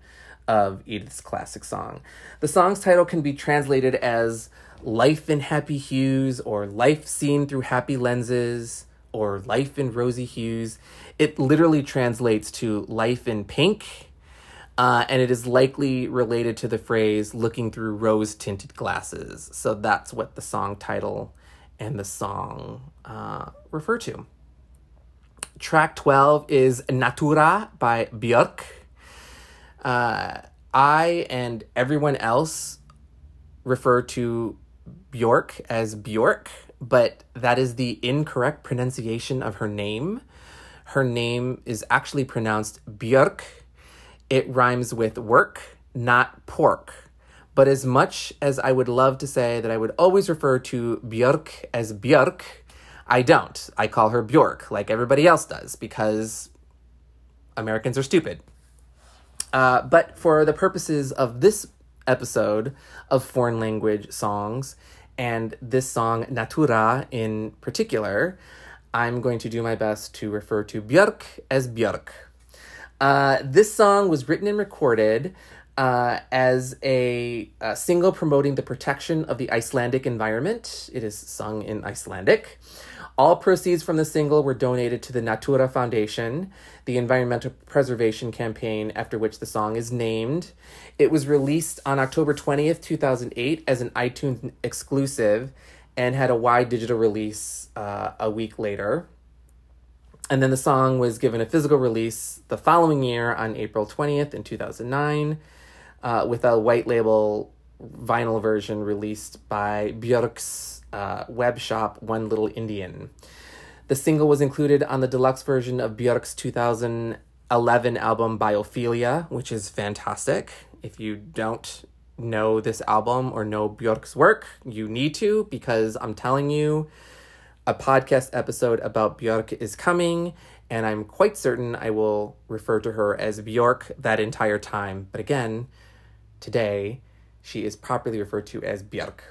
of Edith's classic song. The song's title can be translated as Life in Happy Hues or Life Seen Through Happy Lenses or Life in Rosy Hues. It literally translates to Life in Pink uh, and it is likely related to the phrase looking through rose tinted glasses. So that's what the song title and the song uh, refer to. Track 12 is Natura by Björk. Uh, I and everyone else refer to Björk as Björk, but that is the incorrect pronunciation of her name. Her name is actually pronounced Björk it rhymes with work, not pork. But as much as I would love to say that I would always refer to Björk as Björk, I don't. I call her Björk, like everybody else does, because Americans are stupid. Uh, but for the purposes of this episode of foreign language songs, and this song, Natura in particular, I'm going to do my best to refer to Björk as Björk. Uh, this song was written and recorded uh, as a, a, single promoting the protection of the Icelandic environment. It is sung in Icelandic. All proceeds from the single were donated to the Natura Foundation, the environmental preservation campaign after which the song is named. It was released on October 20th, 2008, as an iTunes exclusive and had a wide digital release uh, a week later. And then the song was given a physical release the following year on April 20th in 2009 uh, with a white label vinyl version released by Björk's uh, web shop, One Little Indian. The single was included on the deluxe version of Björk's 2011 album Biophilia, which is fantastic. If you don't know this album or know Björk's work, you need to because I'm telling you, a podcast episode about Björk is coming, and I'm quite certain I will refer to her as Björk that entire time. But again, today, she is properly referred to as Björk.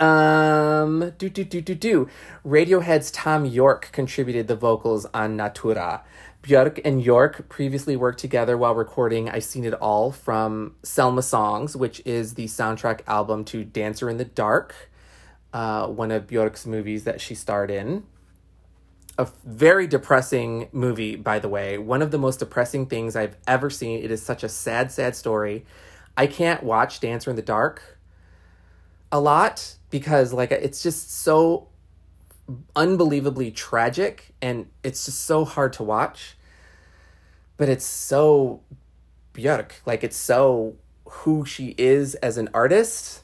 Um, do do do do do. Radiohead's Thom Yorke contributed the vocals on Natura. Björk and Yorke previously worked together while recording I've Seen It All from Selmasongs, which is the soundtrack album to Dancer in the Dark uh, one of Björk's movies that she starred in. A very depressing movie, by the way. One of the most depressing things I've ever seen. It is such a sad, sad story. I can't watch Dancer in the Dark a lot because, like, it's just so unbelievably tragic and it's just so hard to watch. But it's so Björk. Like, it's so who she is as an artist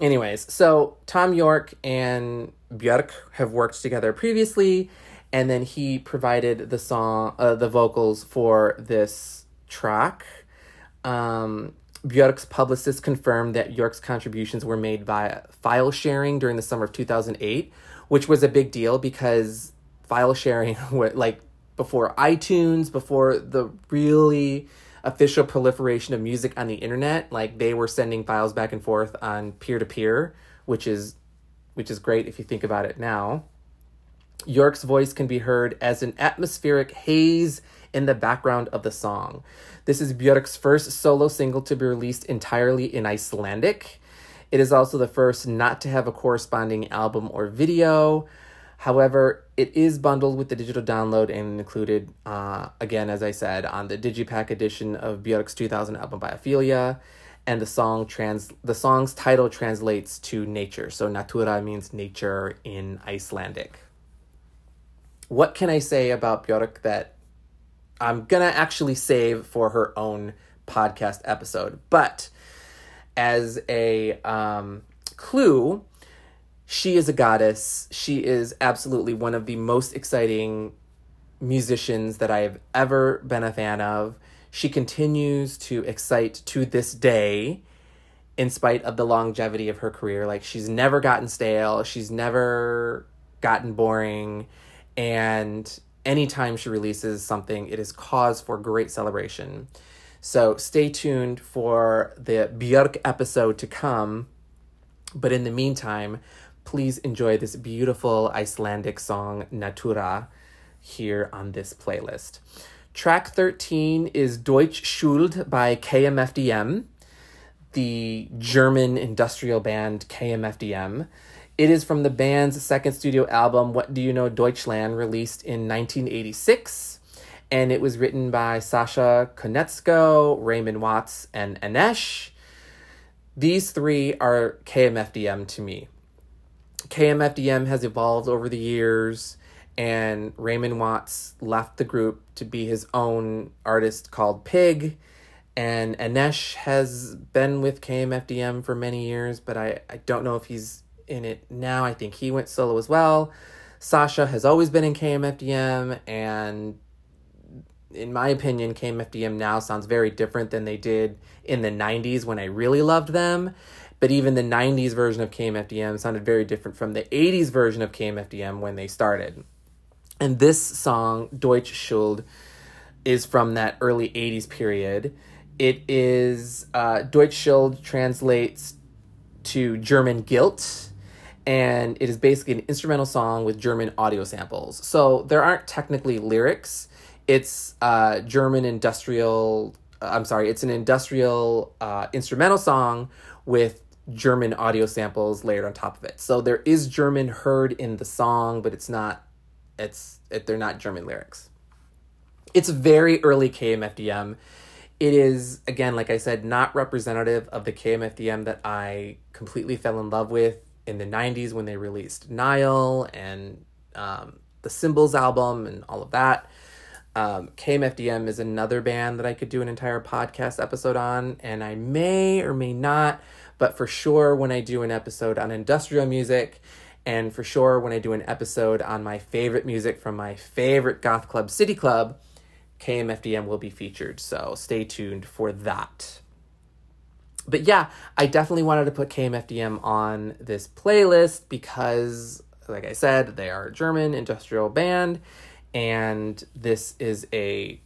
anyways, so Thom Yorke and Björk have worked together previously, and then he provided the song, uh, the vocals for this track. Um, Björk's publicist confirmed that Yorke's contributions were made via file sharing during the summer of 2008, which was a big deal because file sharing, was like before iTunes, before the really official proliferation of music on the internet. Like they were sending files back and forth on peer to peer, which is which is great if you think about it now. Yorke's voice can be heard as an atmospheric haze in the background of the song. This is Björk's first solo single to be released entirely in Icelandic. It is also the first not to have a corresponding album or video. However, it is bundled with the digital download and included, uh, again, as I said, on the Digipak edition of Björk's 2000 album Biophilia. And the song trans the song's title translates to nature. So natura means nature in Icelandic. What can I say about Björk that I'm gonna actually save for her own podcast episode? But as a um, clue, she is a goddess. She is absolutely one of the most exciting musicians that I have ever been a fan of. She continues to excite to this day in spite of the longevity of her career. Like she's never gotten stale, she's never gotten boring, and anytime she releases something, it is cause for great celebration. So stay tuned for the Björk episode to come. But in the meantime, please enjoy this beautiful Icelandic song, Natura, here on this playlist. Track 13 is Deutsch Schuld by KMFDM, the German industrial band KMFDM. It is from the band's second studio album, What Do You Know Deutschland, released in 1986. And it was written by Sascha Konietzko, Raymond Watts, and En Esch. These three are KMFDM to me. KMFDM has evolved over the years, and Raymond Watts left the group to be his own artist called Pig. And En Esch has been with KMFDM for many years, but I, I don't know if he's in it now. I think he went solo as well. Sascha has always been in KMFDM, and in my opinion, KMFDM now sounds very different than they did in the 90s when I really loved them. But even the 90s version of KMFDM sounded very different from the 80s version of KMFDM when they started. And this song, Deutsch Schuld, is from that early 80s period. It is, uh, Deutsch Schuld translates to German guilt, and it is basically an instrumental song with German audio samples. So there aren't technically lyrics. It's uh, German industrial, uh, I'm sorry, it's an industrial uh, instrumental song with German audio samples layered on top of it. So there is German heard in the song, but it's not it's it, they're not German lyrics. It's very early KMFDM. It is again like I said not representative of the KMFDM that I completely fell in love with in the 90s when they released Nile and um, the Symbols album and all of that. Um, KMFDM is another band that I could do an entire podcast episode on, and I may or may not but for sure, when I do an episode on industrial music, and for sure, when I do an episode on my favorite music from my favorite goth club, City Club, KMFDM will be featured. So stay tuned for that. But yeah, I definitely wanted to put KMFDM on this playlist because, like I said, they are a German industrial band, and this is a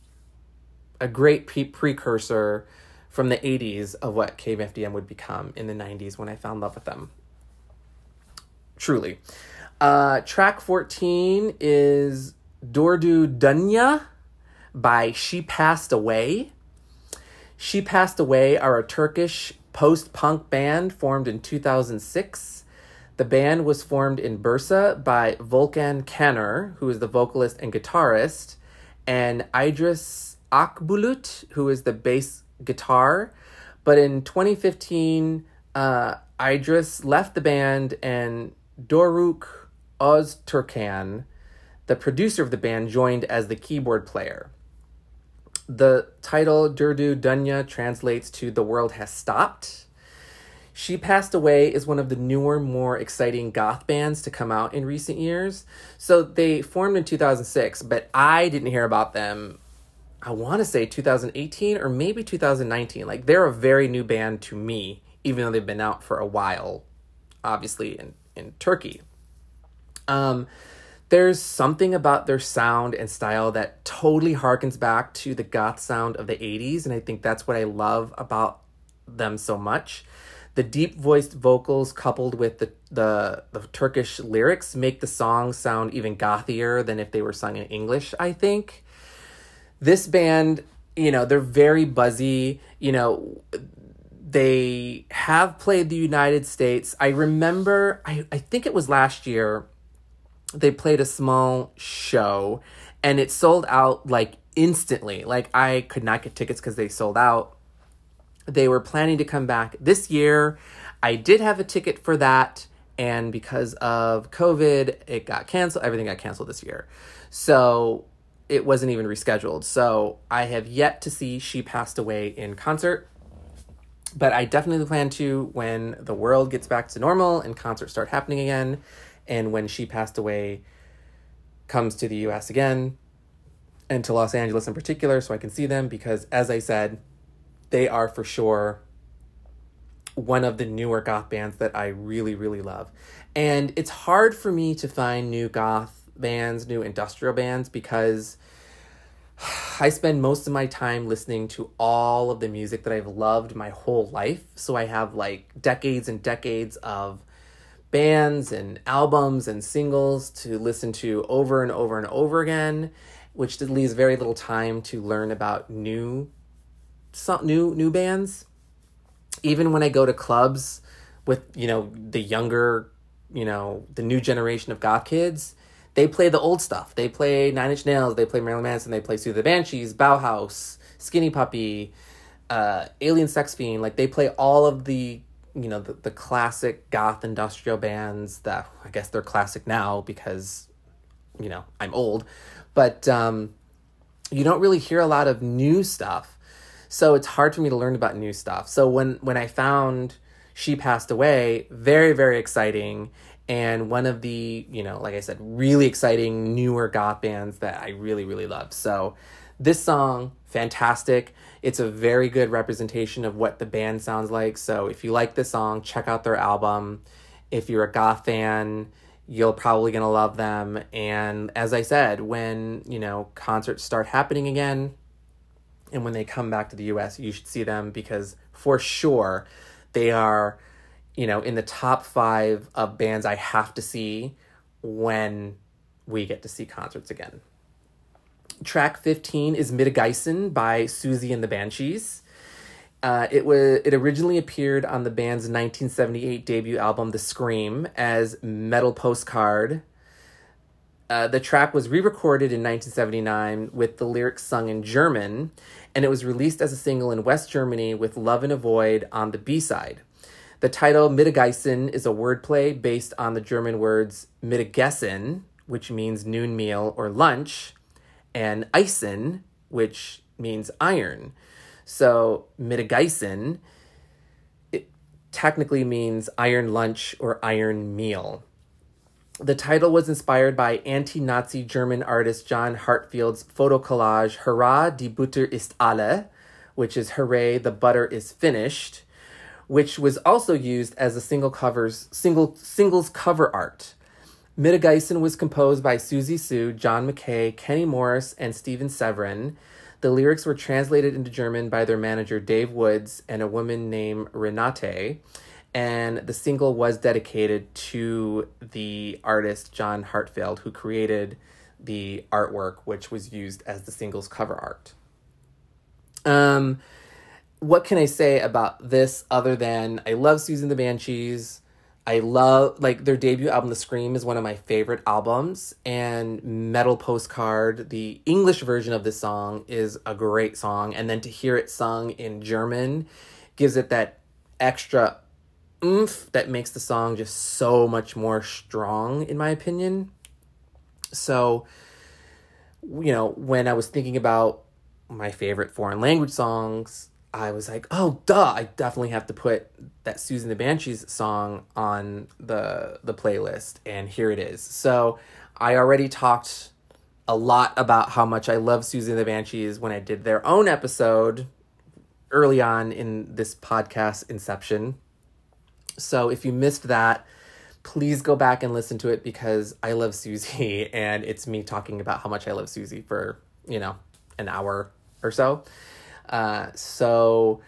a great pre- precursor from the 80s of what KMFDM would become in the 90s when I found love with them. Truly. Uh, track 14 is Durdu Dunya by She Passed Away. She Passed Away are a Turkish post punk band formed in 2006. The band was formed in Bursa by Volkan Caner, who is the vocalist and guitarist, and Idris Akbulut, who is the bass guitar. But in 2015, uh, Idris left the band and Doruk Ozturkan, the producer of the band, joined as the keyboard player. The title Durdu Dunya translates to The World Has Stopped. She Passed Away is one of the newer, more exciting goth bands to come out in recent years. So they formed in 2006, but I didn't hear about them I want to say 2018 or maybe 2019. Like they're a very new band to me, even though they've been out for a while, obviously in, in Turkey. Um, there's something about their sound and style that totally harkens back to the goth sound of the 80s, and I think that's what I love about them so much. The deep voiced vocals coupled with the, the, the Turkish lyrics make the song sound even gothier than if they were sung in English, I think this band, you know, they're very buzzy. You know, they have played the United States. I remember, I, I think it was last year, they played a small show and it sold out like instantly. Like I could not get tickets because they sold out. They were planning to come back this year. I did have a ticket for that, and because of COVID, it got canceled. Everything got canceled this year. So it wasn't even rescheduled. So I have yet to see She Passed Away in concert. But I definitely plan to when the world gets back to normal and concerts start happening again, and when She Passed Away comes to the US again and to Los Angeles in particular, so I can see them because, as I said, they are for sure one of the newer goth bands that I really, really love. And it's hard for me to find new goth bands, new industrial bands, because I spend most of my time listening to all of the music that I've loved my whole life. So I have like decades and decades of bands and albums and singles to listen to over and over and over again, which leaves very little time to learn about new new new bands. Even when I go to clubs with, you know, the younger, you know, the new generation of goth kids, they play the old stuff. They play Nine Inch Nails, they play Marilyn Manson, they play Sue the Banshees, Bauhaus, Skinny Puppy, uh, Alien Sex Fiend. Like they play all of the you know the, the classic goth industrial bands that I guess they're classic now because you know I'm old, but um, you don't really hear a lot of new stuff. So it's hard for me to learn about new stuff. So when when I found she passed away, very very exciting and one of the, you know, like I said, really exciting newer goth bands that I really really love. So this song fantastic. It's a very good representation of what the band sounds like. So if you like this song, check out their album. If you're a goth fan, you're probably going to love them. And as I said, when, you know, concerts start happening again and when they come back to the US, you should see them because for sure they are, you know, in the top 5 of bands I have to see when we get to see concerts again. Track 15 is Mittageisen by Siouxsie and the Banshees. Uh, it was it originally appeared on the band's 1978 debut album The Scream as Metal Postcard. Uh, the track was re-recorded in 1979 with the lyrics sung in German, and it was released as a single in West Germany with Love in a Void on the B-side. The title Mittageisen is a wordplay based on the German words Mittagessen, which means noon meal or lunch, and Eisen, which means iron. So Mittageisen it technically means iron lunch or iron meal. The title was inspired by anti-Nazi German artist John Heartfield's photo collage Hurrah, die Butter ist alle, which is hooray, the butter is finished, which was also used as a single covers single singles cover art. Mittageisen was composed by Siouxsie Sioux, John McKay, Kenny Morris, and Steven Severin. The lyrics were translated into German by their manager Dave Woods and a woman named Renate, and the single was dedicated to the artist John Heartfield, who created the artwork, which was used as the single's cover art. Um, what can I say about this other than I love and the Banshees? I love like their debut album The Scream is one of my favorite albums and Metal Postcard the English version of this song is a great song and then to hear it sung in German gives it that extra oomph that makes the song just so much more strong in my opinion. So you know, when I was thinking about my favorite foreign language songs, I was like, oh, duh, I definitely have to put that and the Banshees song on the the playlist, and here it is. So I already talked a lot about how much I love and the Banshees when I did their own episode early on in this podcast inception. So if you missed that, please go back and listen to it because I love Siouxsie and it's me talking about how much I love Siouxsie for you know an hour or so. Uh, so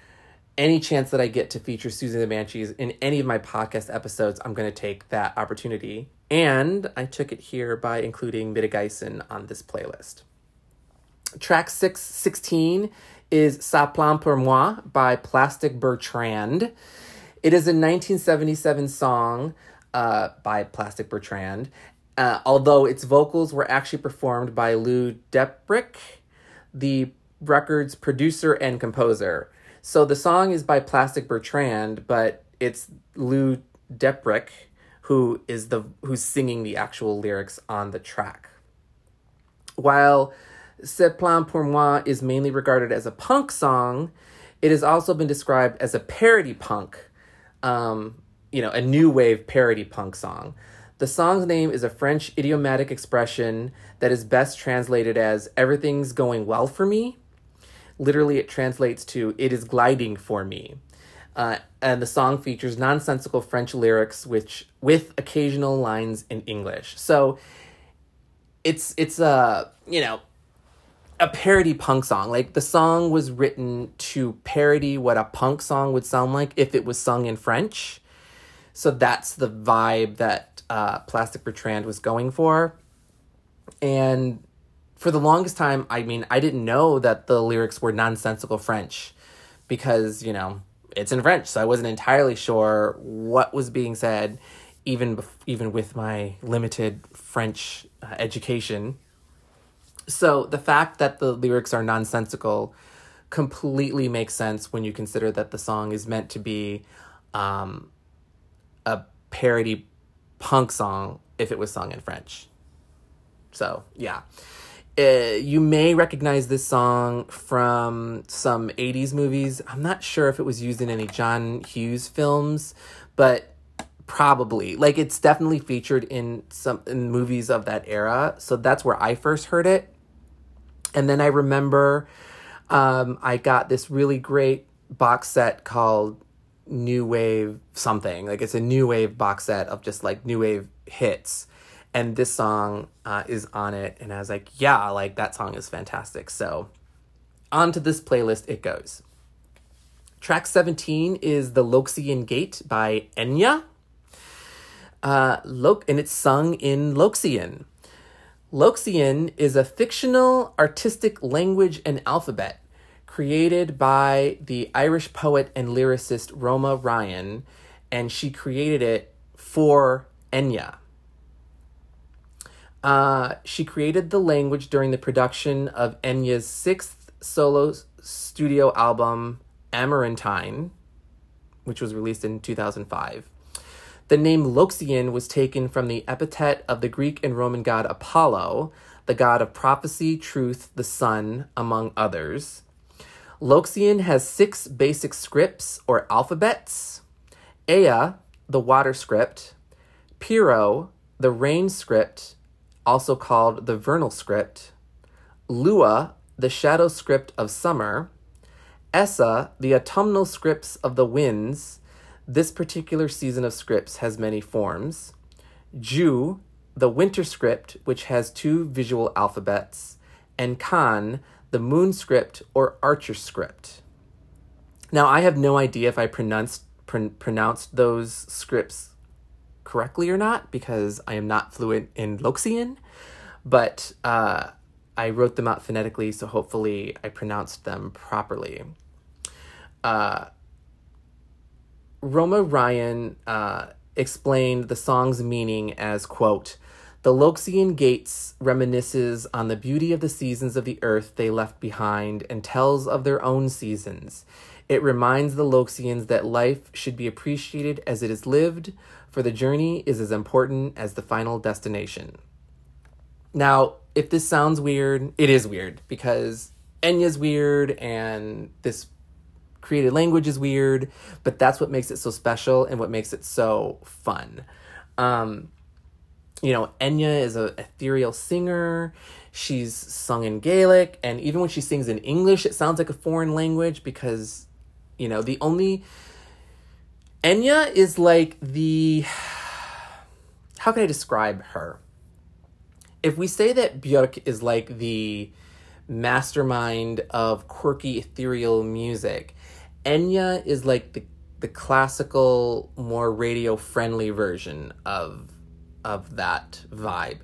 any chance that I get to feature Siouxsie and the Banshees in any of my podcast episodes, I'm going to take that opportunity. And I took it here by including Mittageisen on this playlist. Track six, 16 is Ça Plane pour moi by Plastic Bertrand. It is a 1977 song uh, by Plastic Bertrand, uh, although its vocals were actually performed by Lou Deprijck, the record's producer and composer. So the song is by Plastic Bertrand, but it's Lou Deprijck who is the who's singing the actual lyrics on the track. While C'est Plan pour moi is mainly regarded as a punk song, it has also been described as a parody punk, um, you know, a new wave parody punk song. The song's name is a French idiomatic expression that is best translated as everything's going well for me. Literally, it translates to it is gliding for me. Uh, and the song features nonsensical French lyrics, which with occasional lines in English. So it's it's a you know a parody punk song. Like the song was written to parody what a punk song would sound like if it was sung in French. So that's the vibe that uh, Plastic Bertrand was going for. And for the longest time, I mean, I didn't know that the lyrics were nonsensical French because, you know, it's in French, so I wasn't entirely sure what was being said, even bef- even with my limited French uh, education. So the fact that the lyrics are nonsensical completely makes sense when you consider that the song is meant to be um, a parody punk song if it was sung in French. So yeah. Uh, you may recognize this song from some 80s movies. I'm not sure if it was used in any John Hughes films, but probably. Like it's definitely featured in some in movies of that era. So that's where I first heard it. And then I remember um, I got this really great box set called New Wave something. Like it's a new wave box set of just like new wave hits and this song uh, is on it and i was like yeah like that song is fantastic. So onto this playlist it goes. Track 17 is the loxian gate by enya. Uh, Lo- and it's sung in loxian. Loxian is a fictional artistic language and alphabet created by the irish poet and lyricist roma ryan and she created it for enya uh, she created the language during the production of Enya's sixth solo studio album, Amarantine, which was released in 2005. The name Loxian was taken from the epithet of the Greek and Roman god Apollo, the god of prophecy, truth, the sun, among others. Loxian has six basic scripts or alphabets Ea, the water script, Piro, the rain script, also called the vernal script, Lua, the shadow script of summer, Essa, the autumnal scripts of the winds. This particular season of scripts has many forms. Ju, the winter script, which has two visual alphabets, and Kan, the moon script or archer script. Now, I have no idea if I pronounced pr- pronounced those scripts correctly or not because I am not fluent in Loxian, but uh, I wrote them out phonetically, so hopefully I pronounced them properly. Uh, Roma Ryan uh, explained the song's meaning as, quote, the Loxian Gates reminisces on the beauty of the seasons of the earth they left behind and tells of their own seasons. It reminds the Loxians that life should be appreciated as it is lived, for the journey is as important as the final destination. Now, if this sounds weird, it is weird because Enya's weird and this created language is weird, but that's what makes it so special and what makes it so fun. Um, you know, Enya is an ethereal singer. She's sung in Gaelic, and even when she sings in English, it sounds like a foreign language because, you know, the only Enya is like the. How can I describe her? If we say that Björk is like the mastermind of quirky ethereal music, Enya is like the the classical, more radio friendly version of of that vibe.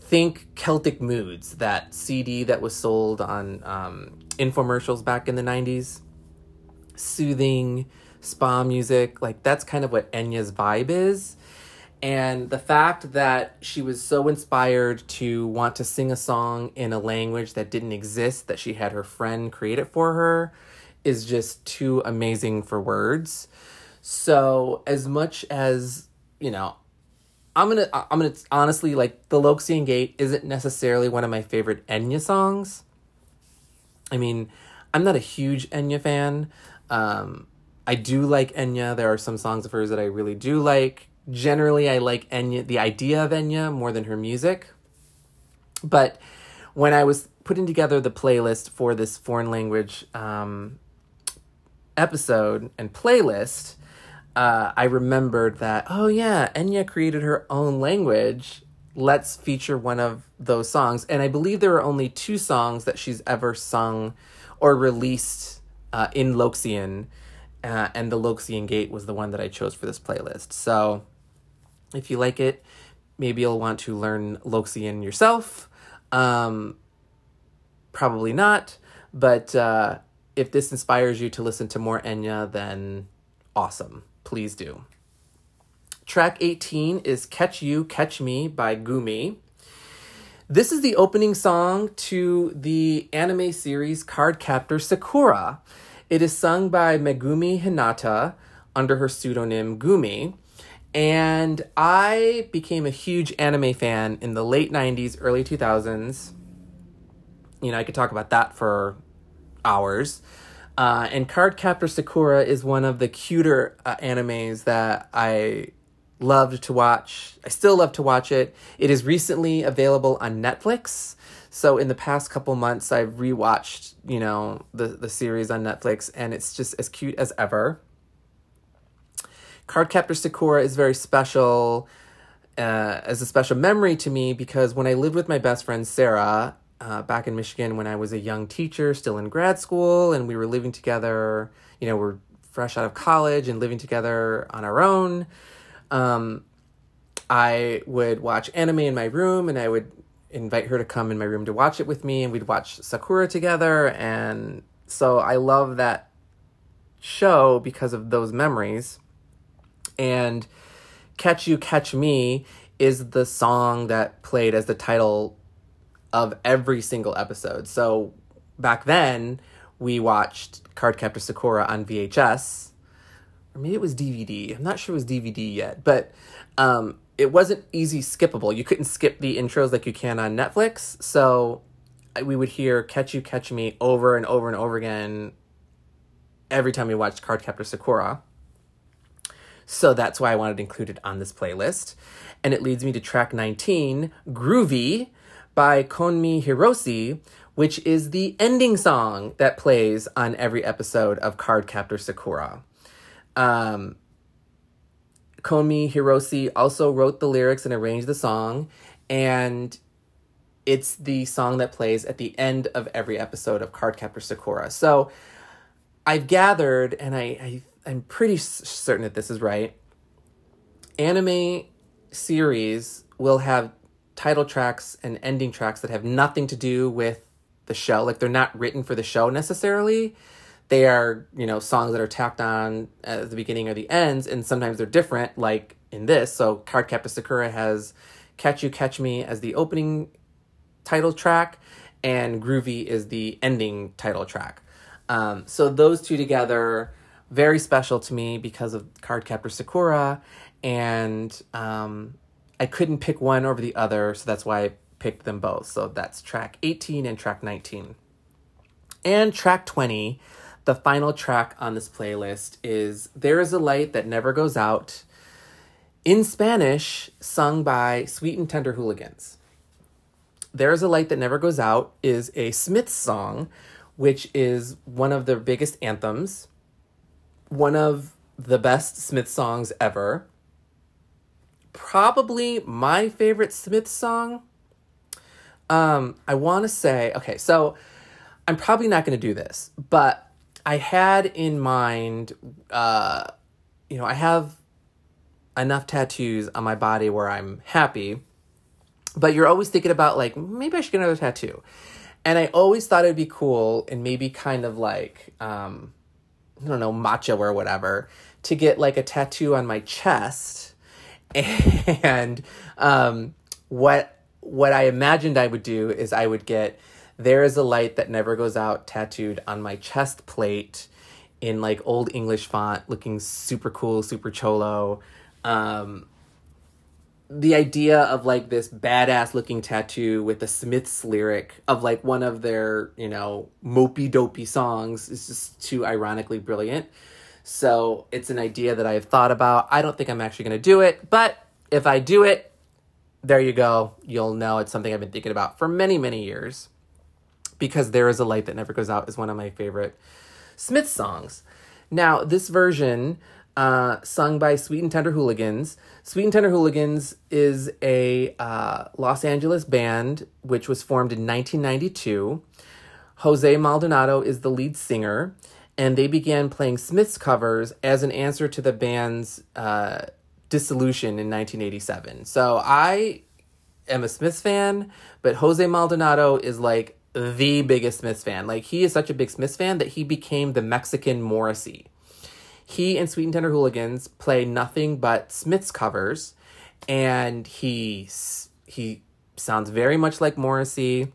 think Celtic Moods, that CD that was sold on um, infomercials back in the 90s. Soothing spa music. Like, that's kind of what Enya's vibe is. And the fact that she was so inspired to want to sing a song in a language that didn't exist, that she had her friend create it for her, is just too amazing for words. So, as much as, you know, I'm gonna I'm gonna honestly like the Loxian Gate isn't necessarily one of my favorite Enya songs. I mean, I'm not a huge Enya fan. Um, I do like Enya. There are some songs of hers that I really do like. Generally, I like Enya, the idea of Enya more than her music. But when I was putting together the playlist for this foreign language um, episode and playlist, uh, I remembered that, oh yeah, Enya created her own language. Let's feature one of those songs. And I believe there are only two songs that she's ever sung or released uh, in Loxian. Uh, and the Loxian Gate was the one that I chose for this playlist. So if you like it, maybe you'll want to learn Loxian yourself. Um, probably not. But uh, if this inspires you to listen to more Enya, then awesome please do. Track 18 is Catch You, Catch Me by Gumi. This is the opening song to the anime series Cardcaptor Sakura. It is sung by Megumi Hinata under her pseudonym Gumi. And I became a huge anime fan in the late 90s, early 2000s. You know, I could talk about that for hours. Uh, and Cardcaptor Sakura is one of the cuter uh, animes that I loved to watch. I still love to watch it. It is recently available on Netflix. So in the past couple months, I've rewatched, you know, the the series on Netflix, and it's just as cute as ever. Cardcaptor Sakura is very special, uh, as a special memory to me because when I lived with my best friend Sarah, uh, back in Michigan when I was a young teacher, still in grad school, and we were living together. You know, we're fresh out of college and living together on our own. Um, I would watch anime in my room, and I would invite her to come in my room to watch it with me, and we'd watch Sakura together. And so I love that show because of those memories. And Catch You, Catch Me is the song that played as the title of every single episode. So back then, we watched Cardcaptor Sakura on VHS, or maybe it was DVD. I'm not sure it was DVD yet, but um, it wasn't easy skippable. You couldn't skip the intros like you can on Netflix. So we would hear Catch You, Catch Me over and over and over again every time we watched Cardcaptor Sakura. So that's why I wanted to include it on this playlist. And it leads me to track 19, Groovy, by Kohmi Hirose, which is the ending song that plays on every episode of Cardcaptor Sakura. Um, Kohmi Hirose also wrote the lyrics and arranged the song, and it's the song that plays at the end of every episode of Cardcaptor Sakura. So I've gathered, and I, I I'm pretty certain that this is right. Anime series will have title tracks and ending tracks that have nothing to do with the show. Like they're not written for the show necessarily. They are, you know, songs that are tacked on at the beginning or the ends, and sometimes they're different, like in this. So card Cardcaptor Sakura has Catch You, Catch Me as the opening title track, and Groovy is the ending title track. Um, so those two together, very special to me because of Cardcaptor Sakura, and um, I couldn't pick one over the other, so that's why I picked them both. So that's track 18 and track 19. And track 20, the final track on this playlist is There is a Light That Never Goes Out in Spanish, sung by Sweet and Tender Hooligans. There is a Light That Never Goes Out is a Smiths song, which is one of their biggest anthems, one of the best Smith songs ever probably my favorite Smith song. Um, I want to say, okay, so I'm probably not going to do this, but I had in mind, uh, you know, I have enough tattoos on my body where I'm happy. but you're always thinking about like maybe I should get another tattoo. And I always thought it'd be cool and maybe kind of like um I don't know, macho or whatever, to get like a tattoo on my chest. And um what what I imagined I would do is I would get there is a light that never goes out tattooed on my chest plate in like old English font, looking super cool, super cholo. Um, the idea of like this badass looking tattoo with the Smiths lyric of like one of their, you know, mopey dopey songs is just too ironically brilliant. So it's an idea that I've thought about. I don't think I'm actually going to do it, but if I do it, there you go. You'll know it's something I've been thinking about for many, many years. Because There Is a Light That Never Goes Out is one of my favorite Smith songs. Now, this version, uh, sung by Sweet and Tender Hooligans, Sweet and Tender Hooligans is a uh, Los Angeles band which was formed in 1992. Jose Maldonado is the lead singer, and they began playing Smith's covers as an answer to the band's uh, dissolution in 1987. So I am a Smiths fan, but Jose Maldonado is like the biggest Smiths fan. Like he is such a big Smiths fan that he became the Mexican Morrissey. He and Sweet and Tender Hooligans play nothing but Smiths covers, and he he sounds very much like Morrissey.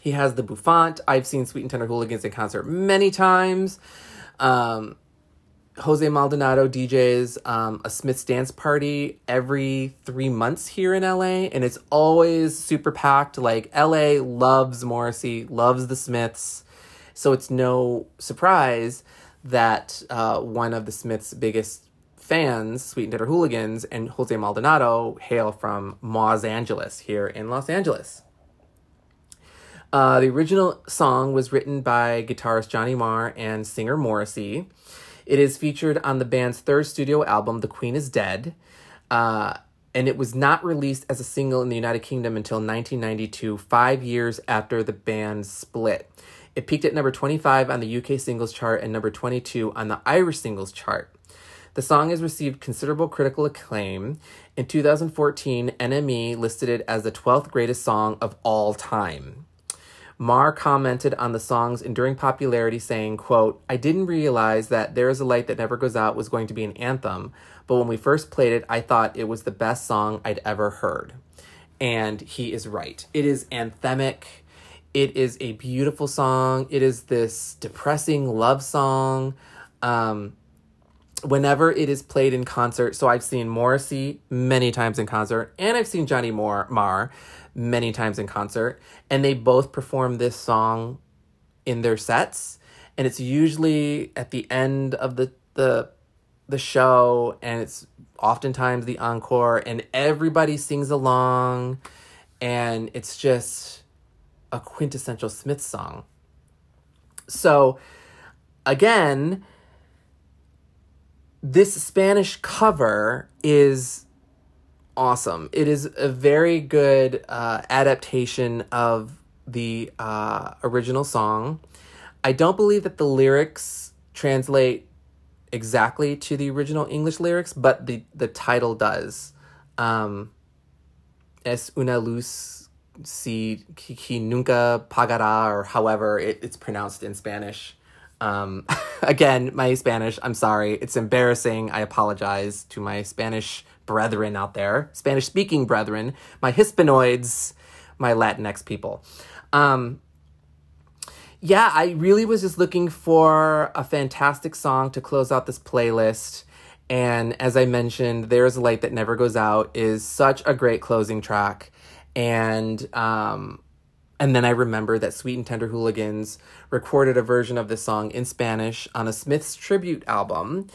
He has the bouffant. I've seen Sweet and Tender Hooligans in concert many times. Um, Jose Maldonado DJs um, a Smiths dance party every three months here in LA, and it's always super packed. Like, LA loves Morrissey, loves the Smiths, so it's no surprise that uh, one of the Smiths' biggest fans, Sweet and Tender Hooligans, and Jose Maldonado hail from Los Angeles here in Los Angeles. Uh, the original song was written by guitarist Johnny Marr and singer Morrissey. It is featured on the band's third studio album, The Queen is Dead, uh, and it was not released as a single in the United Kingdom until 1992, five years after the band split. It peaked at number 25 on the UK singles chart and number 22 on the Irish singles chart. The song has received considerable critical acclaim. In 2014, NME listed it as the 12th greatest song of all time. Marr commented on the song's enduring popularity, saying, quote, I didn't realize that There Is a Light That Never Goes Out was going to be an anthem, but when we first played it, I thought it was the best song I'd ever heard. And he is right. It is anthemic. It is a beautiful song. It is this depressing love song. Um, whenever it is played in concert, so I've seen Morrissey many times in concert, and I've seen Johnny Moore, Marr many times in concert, and they both perform this song in their sets, and it's usually at the end of the the the show, and it's oftentimes the encore, and everybody sings along, and it's just a quintessential Smith song. So, again, this Spanish cover is awesome. It is a very good uh, adaptation of the uh, original song. I don't believe that the lyrics translate exactly to the original English lyrics, but the, the title does. Um, es una luz si que nunca pagará, or however it, it's pronounced in Spanish. Um, again, my Spanish, I'm sorry. It's embarrassing. I apologize to my Spanish brethren out there, Spanish speaking brethren, my Hispanoids, my Latinx people. Um, yeah, I really was just looking for a fantastic song to close out this playlist. And as I mentioned, There's a Light That Never Goes Out is such a great closing track. And um, and then I remember that Sweet and Tender Hooligans recorded a version of this song in Spanish on a Smiths tribute album.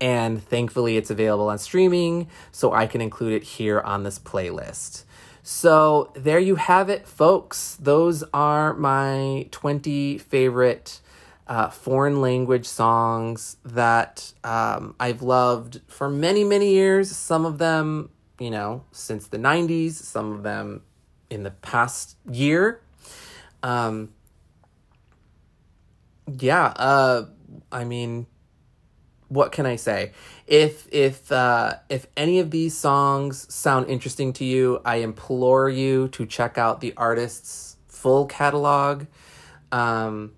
And thankfully, it's available on streaming, so I can include it here on this playlist. So, there you have it, folks. Those are my 20 favorite uh, foreign language songs that um, I've loved for many, many years. Some of them, you know, since the 90s, some of them in the past year. Um, yeah, uh, I mean, what can I say? If if uh, if any of these songs sound interesting to you, I implore you to check out the artist's full catalog. Um,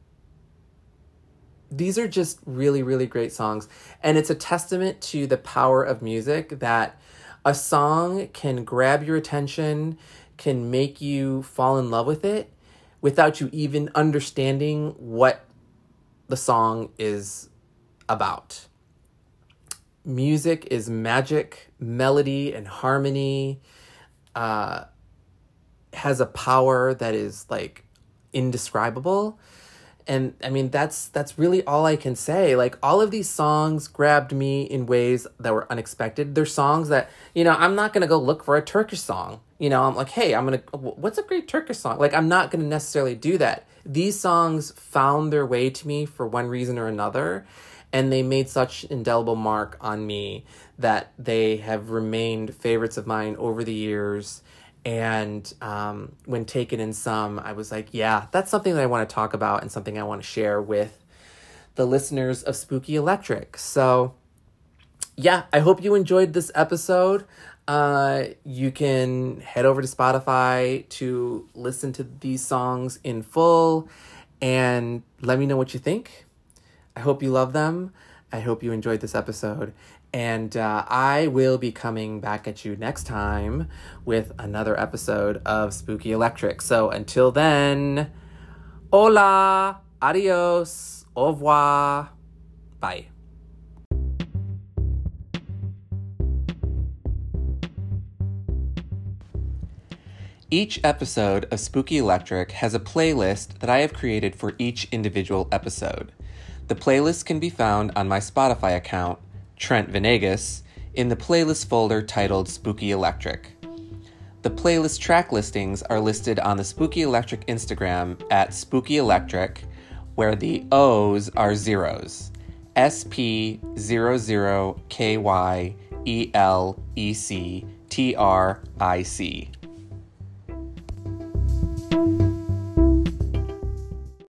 these are just really really great songs, and it's a testament to the power of music that a song can grab your attention, can make you fall in love with it without you even understanding what the song is about music is magic, melody and harmony uh, has a power that is like indescribable. And I mean that's that's really all I can say. Like all of these songs grabbed me in ways that were unexpected. They're songs that, you know, I'm not going to go look for a Turkish song. You know, I'm like, "Hey, I'm going to what's a great Turkish song?" Like I'm not going to necessarily do that. These songs found their way to me for one reason or another and they made such indelible mark on me that they have remained favorites of mine over the years. And um, when taken in some i was like yeah that's something that i want to talk about and something i want to share with the listeners of spooky electric. So yeah i hope you enjoyed this episode. Uh, you can head over to spotify to listen to these songs in full and let me know what you think I hope you love them. I hope you enjoyed this episode. And uh, I will be coming back at you next time with another episode of Spooky Electric. So until then, hola, adios, au revoir, bye. Each episode of Spooky Electric has a playlist that I have created for each individual episode. The playlist can be found on my Spotify account, Trent Venegas, in the playlist folder titled Spooky Electric. The playlist track listings are listed on the Spooky Electric Instagram at Spooky Electric, where the O's are zeros. SP00KYELECTRIC.